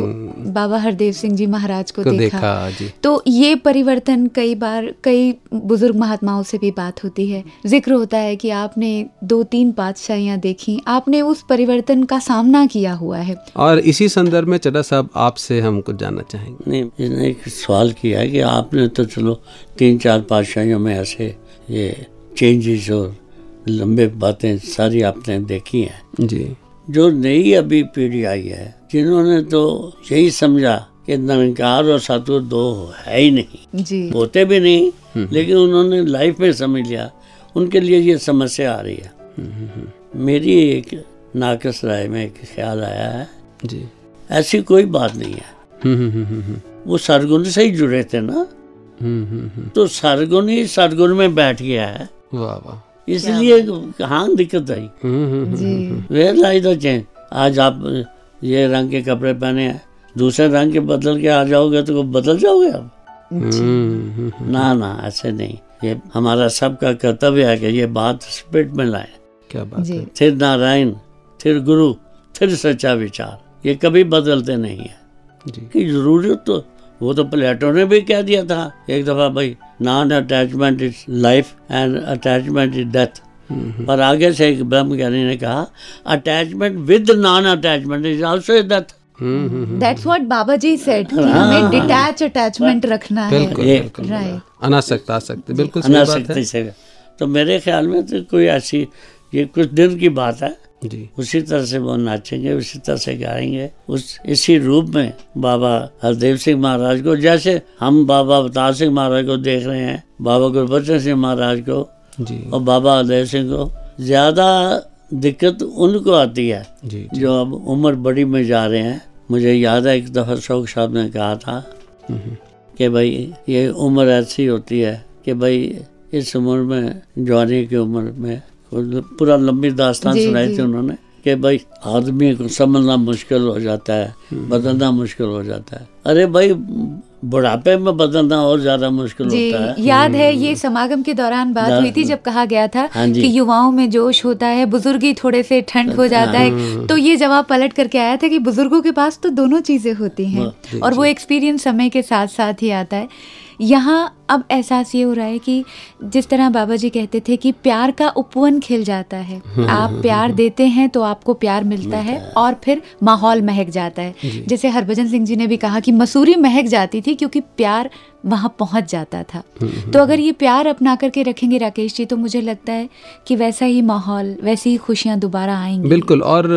बाबा हरदेव सिंह जी महाराज को, को देखा, देखा जी। तो ये परिवर्तन कई बार कई बुज़ुर्ग महात्माओं से भी बात होती है। ज़िक्र होता है कि आपने दो तीन पातशाहियाँ देखी आपने उस परिवर्तन का सामना किया हुआ है। और इसी संदर्भ में चड्डा साहब आपसे हम कुछ जानना चाहेंगे। सवाल किया है कि आपने तो चलो तीन चार पातशाहियों में ऐसे ये चेंजेस और लंबे बातें सारी आपने देखी हैं। जी। जो नई अभी पीढ़ी आई है जिन्होंने तो यही समझा कि निरंकार और सातु दो है ही नहीं। जी। होते भी नहीं लेकिन उन्होंने लाइफ में समझ लिया। उनके लिए ये समस्या आ रही है। मेरी एक नाकस राय में एक ख्याल आया है। जी। ऐसी कोई बात नहीं है। वो सरगुण से ही जुड़े थे ना? हम्म हम्म हम्म। तो सरगुण ही सरगुण में बैठ गया है। वाह वाह। इसलिए कहाँ दिक्कत आई। Hmm hmm where lie the change? आज आप ये रंग के कपड़े पहने हैं दूसरे रंग के बदल के आ जाओगे तो बदल जाओगे आप? ना ना ऐसे नहीं। ये हमारा सबका कर्तव्य है कि ये बात स्पिरिट में लाए। क्या बात है। फिर नारायण फिर गुरु फिर सच्चा विचार। ये कभी बदलते नहीं है। जी। कि ज़रूरत तो वो तो प्लेटो ने भी कह दिया था एक दफ़ा भाई non attachment is life and attachment is death पर आगे से एक ब्रह्म ज्ञानी ने कहा attachment with non attachment is also is death. That's what Baba ji said कि हमें डिटैच अटैचमेंट रखना है। बिल्कुल राइट अनासक्त आसक्त बिल्कुल सही बात है। अनासक्ति से। तो मेरे ख्याल में तो कोई ऐसी ये कुछ दिन की बात है जी। उसी तरह से वो नाचेंगे उसी तरह से गाएँगे। उस इसी रूप में बाबा हरदेव सिंह महाराज को जैसे हम बाबा अवतार सिंह महाराज को देख रहे हैं बाबा गुरबचन सिंह महाराज को जी। और बाबा हरदेव सिंह को ज़्यादा दिक्कत उनको आती है जी जी। जो अब उम्र बड़ी में जा रहे हैं। मुझे याद है एक दफ़ा शौक साहब ने कहा था कि भाई ये उम्र ऐसी होती है कि भाई इस उम्र में जवानी की उम्र में पूरा लंबी दास्तान सुनाई थी उन्होंने कि भाई आदमी को समझना मुश्किल हो जाता है बदलना मुश्किल हो जाता है। अरे भाई बुढ़ापे में बदलना और ज़्यादा मुश्किल होता है। याद है ये समागम के दौरान बात हुई थी जब कहा गया था हाँ कि युवाओं में जोश होता है बुजुर्गी थोड़े से ठंड हो जाता है। तो ये जवाब पलट करके आया था कि बुज़ुर्गों के पास तो दोनों चीज़ें होती हैं और वो एक्सपीरियंस समय के साथ साथ ही आता है। यहाँ अब एहसास ये हो रहा है कि जिस तरह बाबा जी कहते थे कि प्यार का उपवन खिल जाता है आप प्यार देते हैं तो आपको प्यार मिलता है और फिर माहौल महक जाता है। जैसे हरभजन सिंह जी ने भी कहा कि मसूरी महक जाती थी क्योंकि प्यार वहाँ पहुँच जाता था। तो अगर ये प्यार अपना करके रखेंगे राकेश जी तो मुझे लगता है कि वैसा ही माहौल वैसी ही खुशियाँ दोबारा आएँगी। बिल्कुल और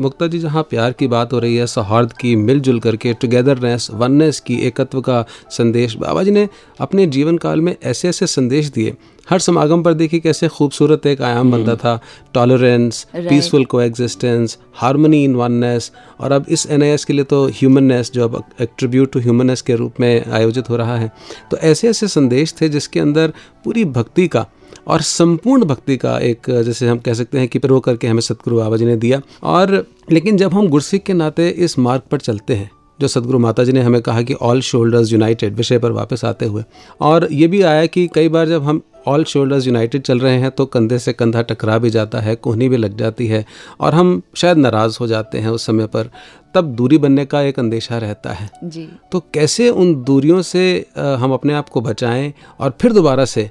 मुक्ता जी जहाँ प्यार की बात हो रही है सौहार्द की मिलजुल करके टुगेदरनेस वननेस की एकत्व का संदेश बाबा जी ने अपने जीवन काल में ऐसे ऐसे संदेश दिए। हर समागम पर देखिए कैसे खूबसूरत एक आयाम बनता था। Tolerance peaceful coexistence harmony in oneness और अब इस एन के लिए तो ह्यूमननेस जो अब एक ट्रिब्यूट टू ह्यूमननेस के रूप में आयोजित हो रहा है। तो ऐसे ऐसे संदेश थे जिसके अंदर पूरी भक्ति का और संपूर्ण भक्ति का एक जैसे हम कह सकते हैं कि रो करके हमें सतगुरु बाबा जी ने दिया। और लेकिन जब हम गुरसिख के नाते इस मार्ग पर चलते हैं जो सदगुरु माता जी ने हमें कहा कि ऑल शोल्डर्स यूनाइटेड विषय पर वापस आते हुए। और ये भी आया कि कई बार जब हम ऑल शोल्डर्स यूनाइटेड चल रहे हैं तो कंधे से कंधा टकरा भी जाता है कोहनी भी लग जाती है और हम शायद नाराज़ हो जाते हैं उस समय पर। तब दूरी बनने का एक अंदेशा रहता है। जी। तो कैसे उन दूरियों से हम अपने आप को बचाएँ और फिर दोबारा से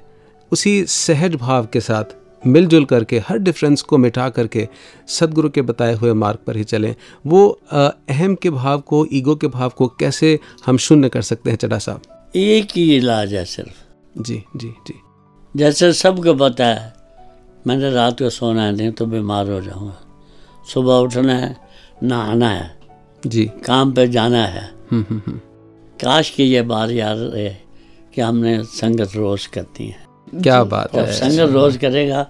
उसी सहज भाव के साथ मिलजुल करके हर डिफरेंस को मिटा करके सदगुरु के बताए हुए मार्ग पर ही चलें। वो अहम के भाव को ईगो के भाव को कैसे हम शून्य कर सकते हैं चड्डा साहब? एक ही इलाज है सिर्फ़। जी जी जी। जैसे सबको पता है मैंने रात को सोना है नहीं तो बीमार हो जाऊँगा। सुबह उठना है नहाना है जी। काम पे जाना है। हम्म हम्म हम्म। काश की ये बात याद रहे कि हमने संगत रोज करती है। क्या बात है। संगत रोज करेगा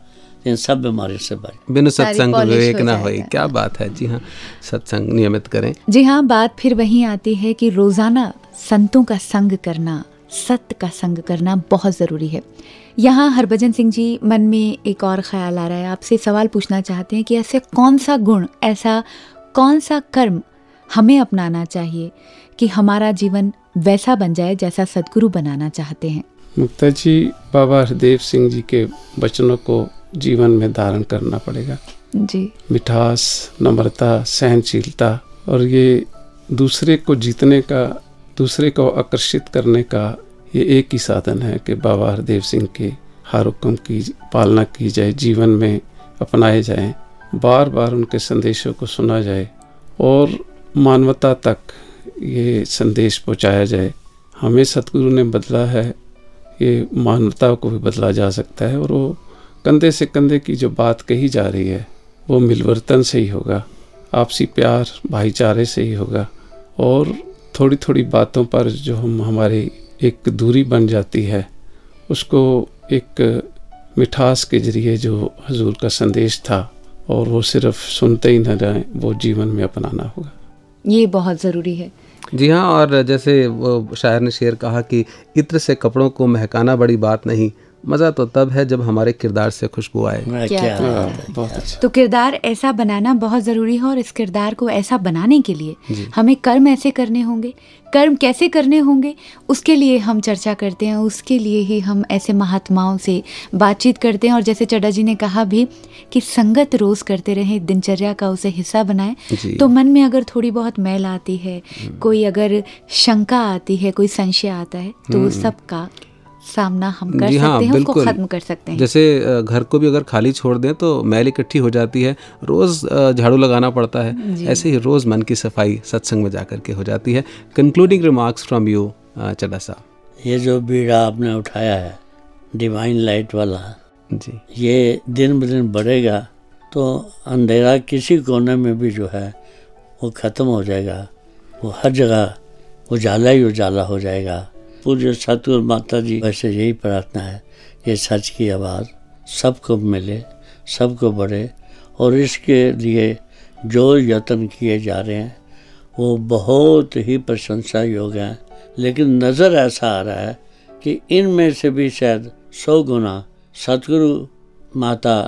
इन सब बीमारी से बच। बिनु सत्संग विवेक ना। होई क्या बात है। जी हाँ सत्संग नियमित करें। जी हाँ बात फिर वहीं आती है कि रोज़ाना संतों का संग करना सत्य का संग करना बहुत ज़रूरी है। यहाँ हरभजन सिंह जी मन में एक और ख्याल आ रहा है। आपसे सवाल पूछना चाहते हैं कि ऐसे कौन सा गुण ऐसा कौन सा कर्म हमें अपनाना चाहिए कि हमारा जीवन वैसा बन जाए जैसा सदगुरु बनाना चाहते हैं? मुक्ता जी बाबा हरदेव सिंह जी के वचनों को जीवन में धारण करना पड़ेगा। जी। मिठास नम्रता सहनशीलता और ये दूसरे को जीतने का दूसरे को आकर्षित करने का ये एक ही साधन है कि बाबा हरदेव सिंह के हर हुक्म की पालना की जाए जीवन में अपनाए जाएँ बार बार उनके संदेशों को सुना जाए और मानवता तक ये संदेश पहुँचाया जाए। हमें सतगुरु ने बदला है ये मानवता को भी बदला जा सकता है और वो कंधे से कंधे की जो बात कही जा रही है, वो मिलवर्तन से ही होगा, आपसी प्यार, भाईचारे से ही होगा और थोड़ी थोड़ी बातों पर जो हम, हमारी एक दूरी बन जाती है, उसको एक मिठास के ज़रिए जो हजूर का संदेश था और वो सिर्फ़ सुनते ही न रहें वो जीवन में अपनाना होगा। ये बहुत ज़रूरी है। जी हाँ और जैसे वो शायर ने शेर कहा कि इत्र से कपड़ों को महकाना बड़ी बात नहीं मज़ा तो तब है जब हमारे किरदार से खुशबू आए। क्या क्या बात बहुत अच्छा। तो किरदार ऐसा बनाना बहुत ज़रूरी है और इस किरदार को ऐसा बनाने के लिए हमें कर्म ऐसे करने होंगे। कर्म कैसे करने होंगे उसके लिए हम चर्चा करते हैं उसके लिए ही हम ऐसे महात्माओं से बातचीत करते हैं। और जैसे चड्डा जी ने कहा भी कि संगत रोज़ करते रहें दिनचर्या का उसे हिस्सा बनाएँ। तो मन में अगर थोड़ी बहुत मैल आती है कोई अगर शंका आती है कोई संशय आता है तो उस सब का सामना हम कर जी सकते हाँ हैं उसको बिल्कुल। खत्म कर सकते हैं। जैसे घर को भी अगर खाली छोड़ दें तो मैल इकट्ठी हो जाती है रोज़ झाड़ू लगाना पड़ता है। ऐसे ही रोज़ मन की सफ़ाई सत्संग में जाकर के हो जाती है। Concluding remarks from you Chadda साहब ये जो बीड़ा आपने उठाया है डिवाइन लाइट वाला जी। ये दिन ब दिन बढ़ेगा तो अंधेरा किसी कोने में भी जो है वो ख़त्म हो जाएगा। वो हर जगह उजाला ही उजाला हो जाएगा। पूज्य सतगुरु माता जी, वैसे यही प्रार्थना है ये सच की आवाज़ सबको मिले, सबको बढ़े और इसके लिए जो यत्न किए जा रहे हैं, वो बहुत ही प्रशंसा योग्य हैं। लेकिन नज़र ऐसा आ रहा है कि इनमें से भी शायद सौ गुना सतगुरु माता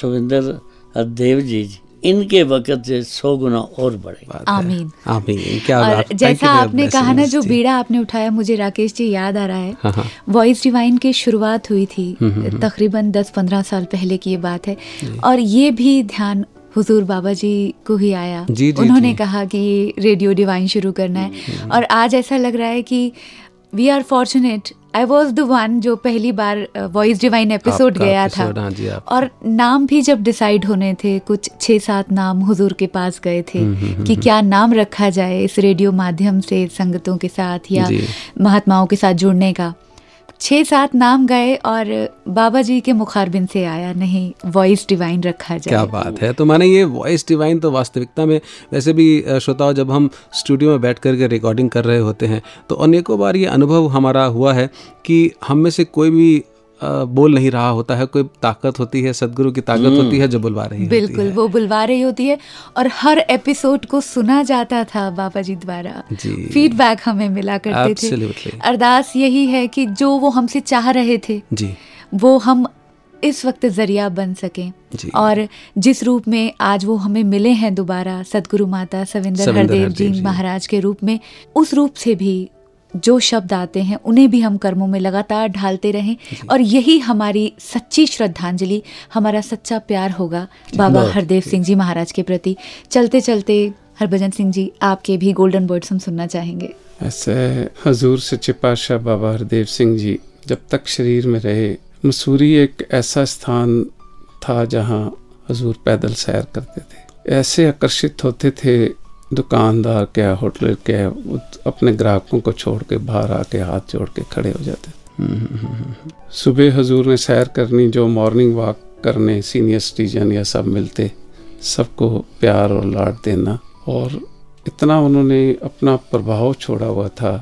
सविंदर देव जी इनके वक़्त से सौ गुना और बढ़े। बात है। आमीन। आमीन। क्या और जैसा आपने कहा ना जो बीड़ा आपने उठाया मुझे राकेश जी याद आ रहा है। हाँ, हाँ। वॉइस डिवाइन की शुरुआत हुई थी। तकरीबन 10-15 साल पहले की ये बात है। और ये भी ध्यान हुजूर बाबा जी को ही आया। जी, जी, उन्होंने जी। कहा कि रेडियो डिवाइन शुरू करना है। और आज ऐसा लग रहा है कि we are fortunate I was the one जो पहली बार वॉइस डिवाइन एपिसोड गया था। हाँ जी। और नाम भी जब डिसाइड होने थे कुछ छः सात नाम हुजूर के पास गए थे कि क्या नाम रखा जाए इस रेडियो माध्यम से संगतों के साथ या महात्माओं के साथ जुड़ने का। छः सात नाम गए और बाबा जी के मुखारबिन से आया, नहीं वॉइस डिवाइन रखा जाए। क्या बात है। तो माने ये वॉइस डिवाइन तो वास्तविकता में वैसे भी श्रोताओ, जब हम स्टूडियो में बैठ करके रिकॉर्डिंग कर रहे होते हैं तो अनेकों बार ये अनुभव हमारा हुआ है कि हम में से कोई भी बोल नहीं रहा होता है कोई ताकत होती है सदगुरु की ताकत होती है जो बुलवा रही होती बिल्कुल है। वो बुलवा रही होती है और हर एपिसोड को सुना जाता था बाबा जी। द्वारा फीडबैक हमें मिला करते Absolutely. थे अरदास यही है कि जो वो हमसे चाह रहे थे जी। वो हम इस वक्त ज़रिया बन सकें। और जिस रूप में आज वो हमें मिले हैं दोबारा सदगुरु माता सविंदर हरदेव जी। महाराज के रूप में उस रूप से भी जो शब्द आते हैं उन्हें भी हम कर्मों में लगातार ढालते रहें। और यही हमारी सच्ची श्रद्धांजलि हमारा सच्चा प्यार होगा बाबा हरदेव सिंह जी महाराज के प्रति। चलते चलते हरभजन सिंह जी आपके भी गोल्डन वर्ड्स हम सुनना चाहेंगे। ऐसे हजूर सच्चे पातशाह बाबा हरदेव सिंह जी जब तक शरीर में रहे मसूरी एक ऐसा स्थान था जहाँ हजूर पैदल सैर करते थे। ऐसे आकर्षित होते थे दुकानदार क्या होटल क्या, वो अपने ग्राहकों को छोड़ के बाहर आके हाथ जोड़ के खड़े हो जाते सुबह हजूर ने सैर करनी, जो मॉर्निंग वॉक करने सीनियर सिटीजन या सब मिलते, सबको प्यार और लाड देना। और इतना उन्होंने अपना प्रभाव छोड़ा हुआ था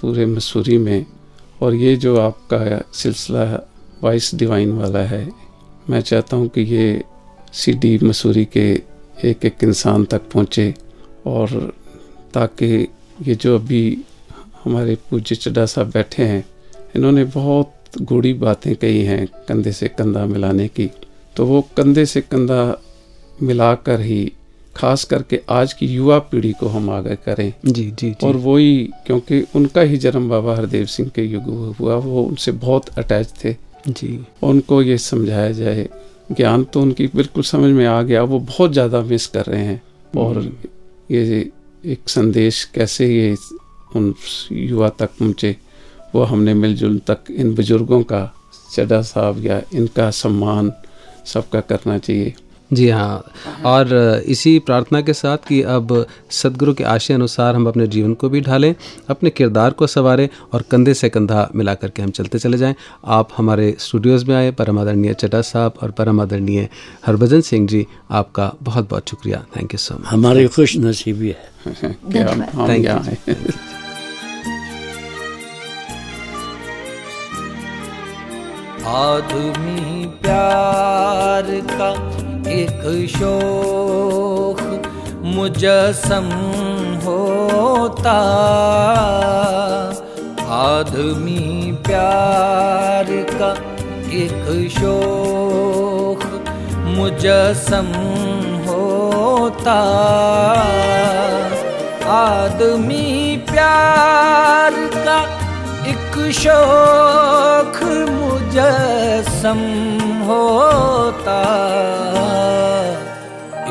पूरे मसूरी में। और ये जो आपका सिलसिला वाइस डिवाइन वाला है, मैं चाहता हूँ कि ये सीडी मसूरी के एक एक इंसान तक पहुँचे। और ताकि ये जो अभी हमारे पूज्य चड्डा साहब बैठे हैं इन्होंने बहुत गूढ़ी बातें कही हैं कंधे से कंधा मिलाने की। तो वो कंधे से कंधा मिलाकर ही खास करके आज की युवा पीढ़ी को हम आगे करें। जी जी जी। और वही क्योंकि उनका ही जन्म बाबा हरदेव सिंह के युग हुआ वो उनसे बहुत अटैच थे। जी। उनको ये समझाया जाए ज्ञान तो उनकी बिल्कुल समझ में आ गया वो बहुत ज़्यादा मिस कर रहे हैं। और ये एक संदेश कैसे ये उन युवा तक पहुँचे, वो हमने मिलजुल तक इन बुज़ुर्गों का चडा साहब या इनका सम्मान सबका करना चाहिए। जी हाँ। और इसी प्रार्थना के साथ कि अब सदगुरु के आशय अनुसार हम अपने जीवन को भी ढालें अपने किरदार को संवारें और कंधे से कंधा मिला करके हम चलते चले जाएँ। आप हमारे स्टूडियोज़ में आए परम आदरणीय चड्डा साहब और परम आदरणीय हरभजन सिंह जी आपका बहुत बहुत शुक्रिया। थैंक यू सो मच हमारी खुश नसीबी है। थैंक हैं। आदमी प्यार का एक शोख मुजसम होता। आदमी प्यार का एक शोख मुजसम होता। आदमी प्यार का एक शोख मुजसम होता।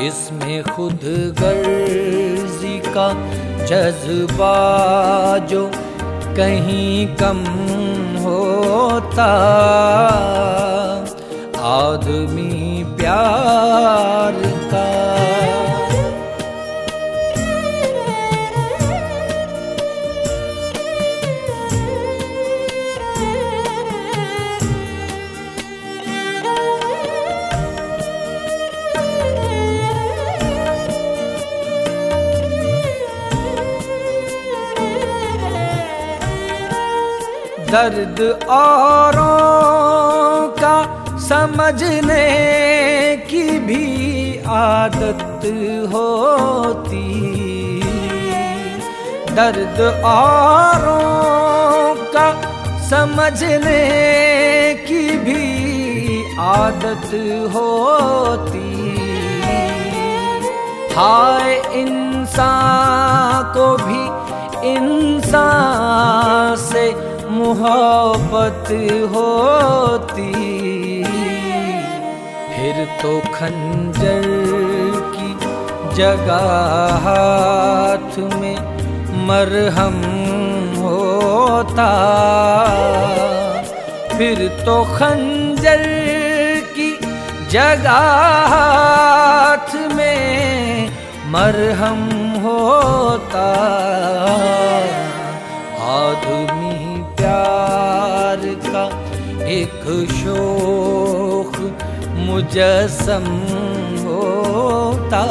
इसमें खुद गर्जी का जज्बा जो कहीं कम होता। आदमी प्यार का दर्द औरों का समझने की भी आदत होती। दर्द औरों का समझने की भी आदत होती। हाय इंसान को भी इंसान से मोहब्बत होती। फिर तो खंजर की जगह हाथ में मरहम होता। फिर तो खंजर की जगह हाथ में मरहम होता। प्यार का एक शोक मुजस्सम होता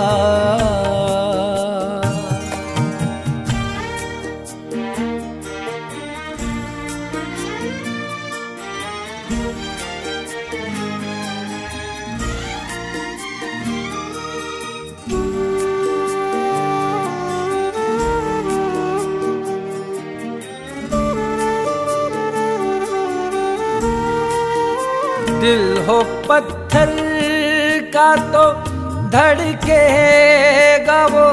पत्थर का तो धड़केगा वो,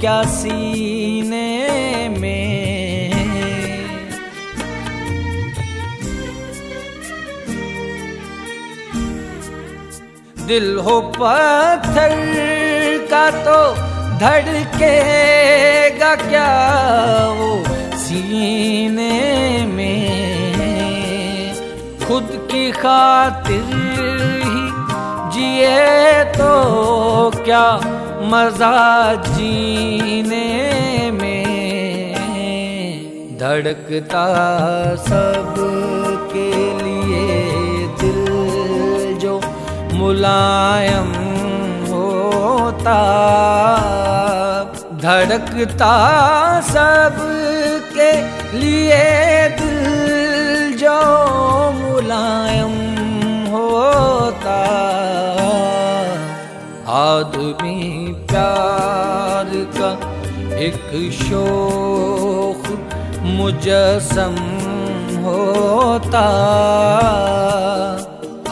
क्या सीने में? दिल हो पत्थर का तो धड़केगा क्या वो सीने में? खुद की खातिर जिए तो क्या मज़ा जीने में? धड़कता सब के लिए दिल जो मुलायम होता। धड़कता सब के लिए दिल जो मुलायम आदमी प्यार का एक शोख मुजसम होता।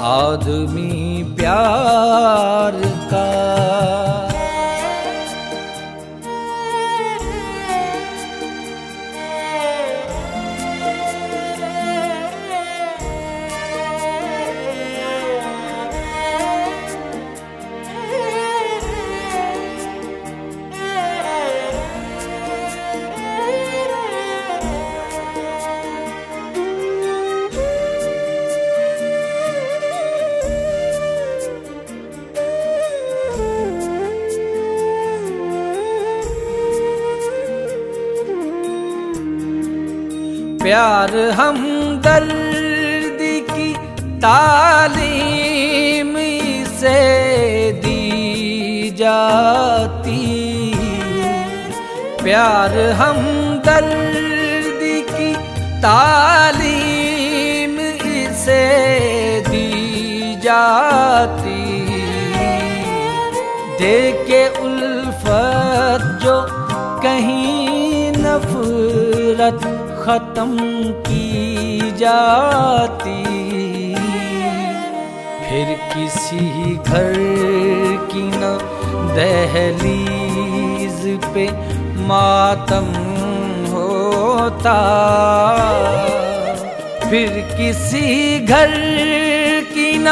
आदमी प्यार का प्यार हम दर्दी की तालीम से दी जाती प्यार हम दर्दी की तालीम से दी जाती दे के उल्फत जो कहीं नफरत खत्म की जाती। फिर किसी घर की न दहलीज पे मातम होता। फिर किसी घर की न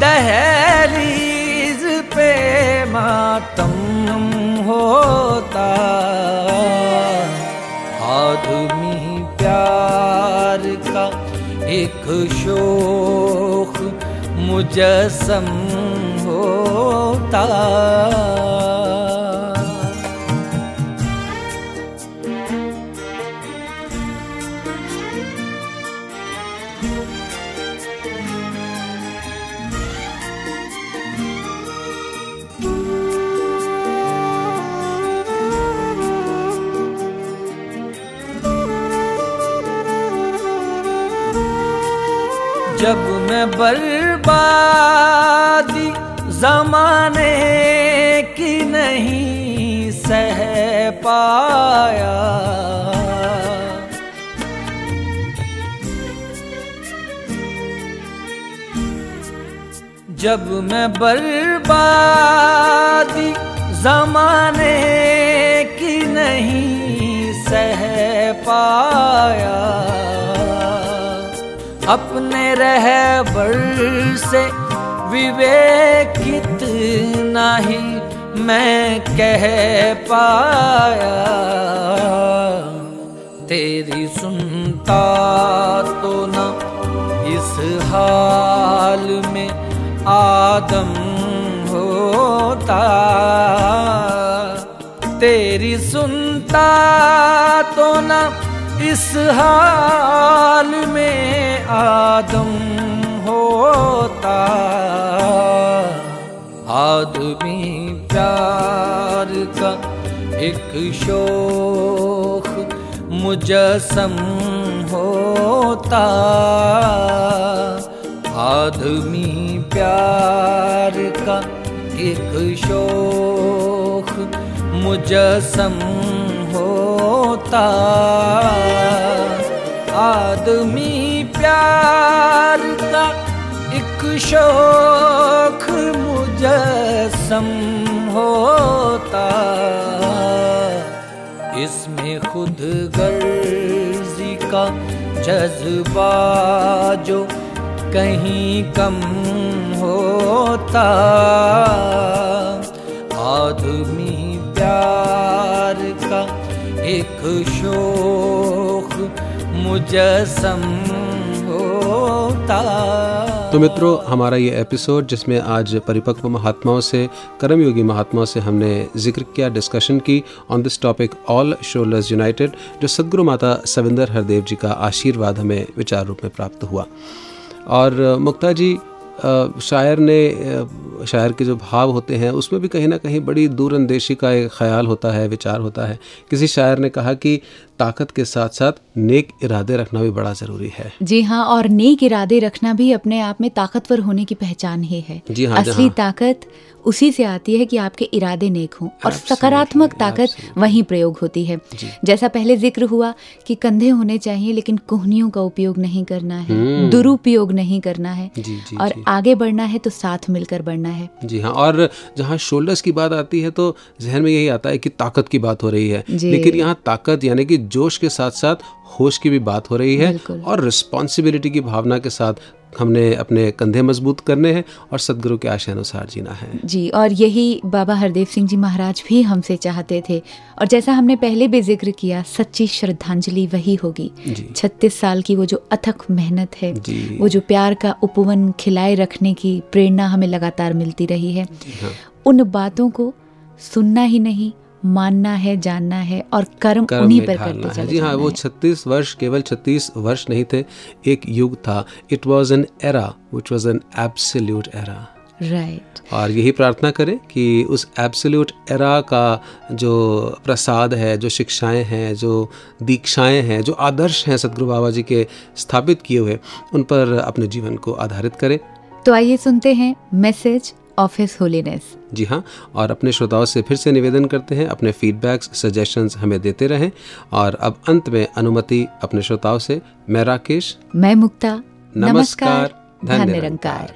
दहलीज पे मातम होता। आदमी प्यार शोख शोक होता। जब मैं बर्बादी जमाने की नहीं सह पाया। जब मैं बर्बादी जमाने की नहीं सह पाया। अपने रहबर से विवेक विवेकित नहीं मैं कह पाया। तेरी सुनता तो न इस हाल में आदम होता। तेरी सुनता तो न इस हाल में आदम होता। आदमी प्यार का एक शोक मुजसम होता। आदमी प्यार का एक शोक मुजस्सम होता। आदमी प्यार का एक शौक मुजस्सम होता। इसमें खुद गर्जी का जज्बा जो कहीं कम होता। आदमी प्यार एक शोक मुजस्सम होता। तो मित्रों, हमारा ये एपिसोड जिसमें आज परिपक्व महात्माओं से, कर्मयोगी महात्माओं से हमने ज़िक्र किया डिस्कशन की on this topic all shoulders united जो सदगुरु माता सविंदर हरदेव जी का आशीर्वाद हमें विचार रूप में प्राप्त हुआ। और मुक्ता जी शायर ने शायर के जो भाव होते हैं उसमें भी कहीं ना कहीं बड़ी दूरअंदेशी का एक ख्याल होता है विचार होता है। किसी शायर ने कहा कि ताकत के साथ साथ नेक इरादे रखना भी बड़ा ज़रूरी है। जी हाँ और नेक इरादे रखना भी अपने आप में ताकतवर होने की पहचान ही है। जी हाँ, असली जहाँ- ताकत उसी से आती है कि आपके इरादे नेक हों और सकारात्मक ताकत वहीं प्रयोग होती है। जैसा पहले ज़िक्र हुआ कि कंधे होने चाहिए लेकिन कोहनियों का उपयोग नहीं करना है हम्म। दुरुपयोग नहीं करना है जी, जी, और जी। आगे बढ़ना है तो साथ मिलकर बढ़ना है। जी हाँ और जहाँ शोल्डर्स की बात आती है तो जहन में यही आता है कि ताकत की बात हो रही है। लेकिन यहाँ ताकत यानी कि जोश के साथ साथ होश की भी बात हो रही है और रिस्पॉन्सिबिलिटी की भावना के साथ हमने अपने कंधे मज़बूत करने हैं और सदगुरु के आशय अनुसार जीना है। जी और यही बाबा हरदेव सिंह जी महाराज भी हमसे चाहते थे। और जैसा हमने पहले भी ज़िक्र किया सच्ची श्रद्धांजलि वही होगी। छत्तीस साल की वो जो अथक मेहनत है वो जो प्यार का उपवन खिलाए रखने की प्रेरणा हमें लगातार मिलती रही है। हाँ। उन बातों को सुनना ही नहीं मानना है जानना है और कर्म, कर्म उन्हीं पर करते है। चले जी हाँ वो है। 36 वर्ष केवल 36 वर्ष नहीं थे एक युग था। It was an era which was an absolute era right और यही प्रार्थना करें कि उस एब्सोल्यूट एरा का जो प्रसाद है जो शिक्षाएँ हैं जो दीक्षाएँ हैं जो आदर्श हैं सदगुरु बाबा जी के स्थापित किए हुए उन पर अपने जीवन को आधारित करें। तो आइए सुनते हैं मैसेज ऑफ़ हिज होलीनेस जी हाँ और अपने श्रोताओं से फिर से निवेदन करते हैं अपने फीडबैक्स सजेशंस हमें देते रहें और अब अंत में अनुमति अपने श्रोताओं से मैं राकेश। मैं मुक्ता। नमस्कार, धन। Nirankar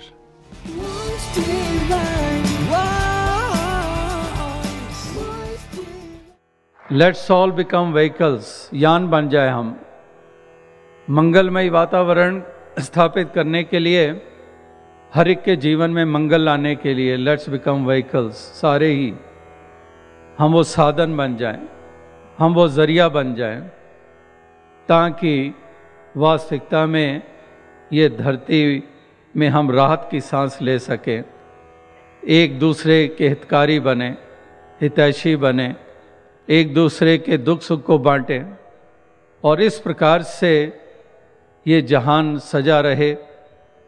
let's all become vehicles यान बन जाए हम। मंगलमय वातावरण स्थापित करने के लिए हर एक के जीवन में मंगल लाने के लिए लेट्स बिकम व्हीकल्स सारे ही। हम वो साधन बन जाएँ, हम वो ज़रिया बन जाएँ, ताकि वास्तविकता में ये धरती में हम राहत की सांस ले सकें, एक दूसरे के हितकारी बने, हितैषी बने, एक दूसरे के दुख सुख को बांटें। और इस प्रकार से ये जहान सजा रहे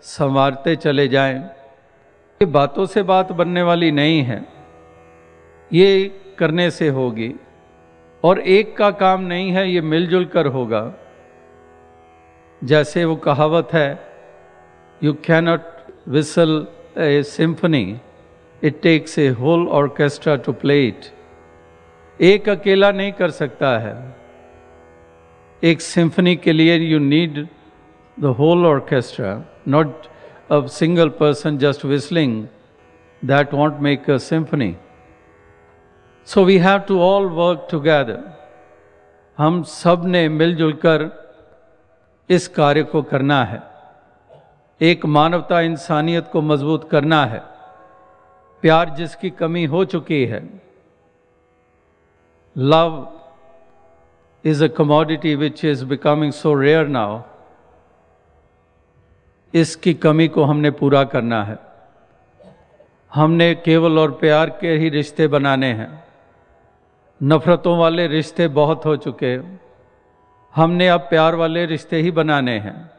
संवारते चले जाएँ। ये बातों से बात बनने वाली नहीं है। ये करने से होगी। और एक का काम नहीं है, ये मिलजुल कर होगा। जैसे वो कहावत है you cannot whistle a symphony it takes a whole orchestra to play it एक अकेला नहीं कर सकता है। एक सिम्फनी के लिए you need the whole orchestra not a single person just whistling that won't make a symphony so we have to all work together हम सबने मिलजुल कर इस कार्य को करना है। एक मानवता इंसानियत को मज़बूत करना है। प्यार जिसकी कमी हो चुकी है। Love is a commodity which is becoming so rare now इसकी कमी को हमने पूरा करना है। हमने केवल और प्यार के ही रिश्ते बनाने हैं। नफरतों वाले रिश्ते बहुत हो चुके हमने अब प्यार वाले रिश्ते ही बनाने हैं।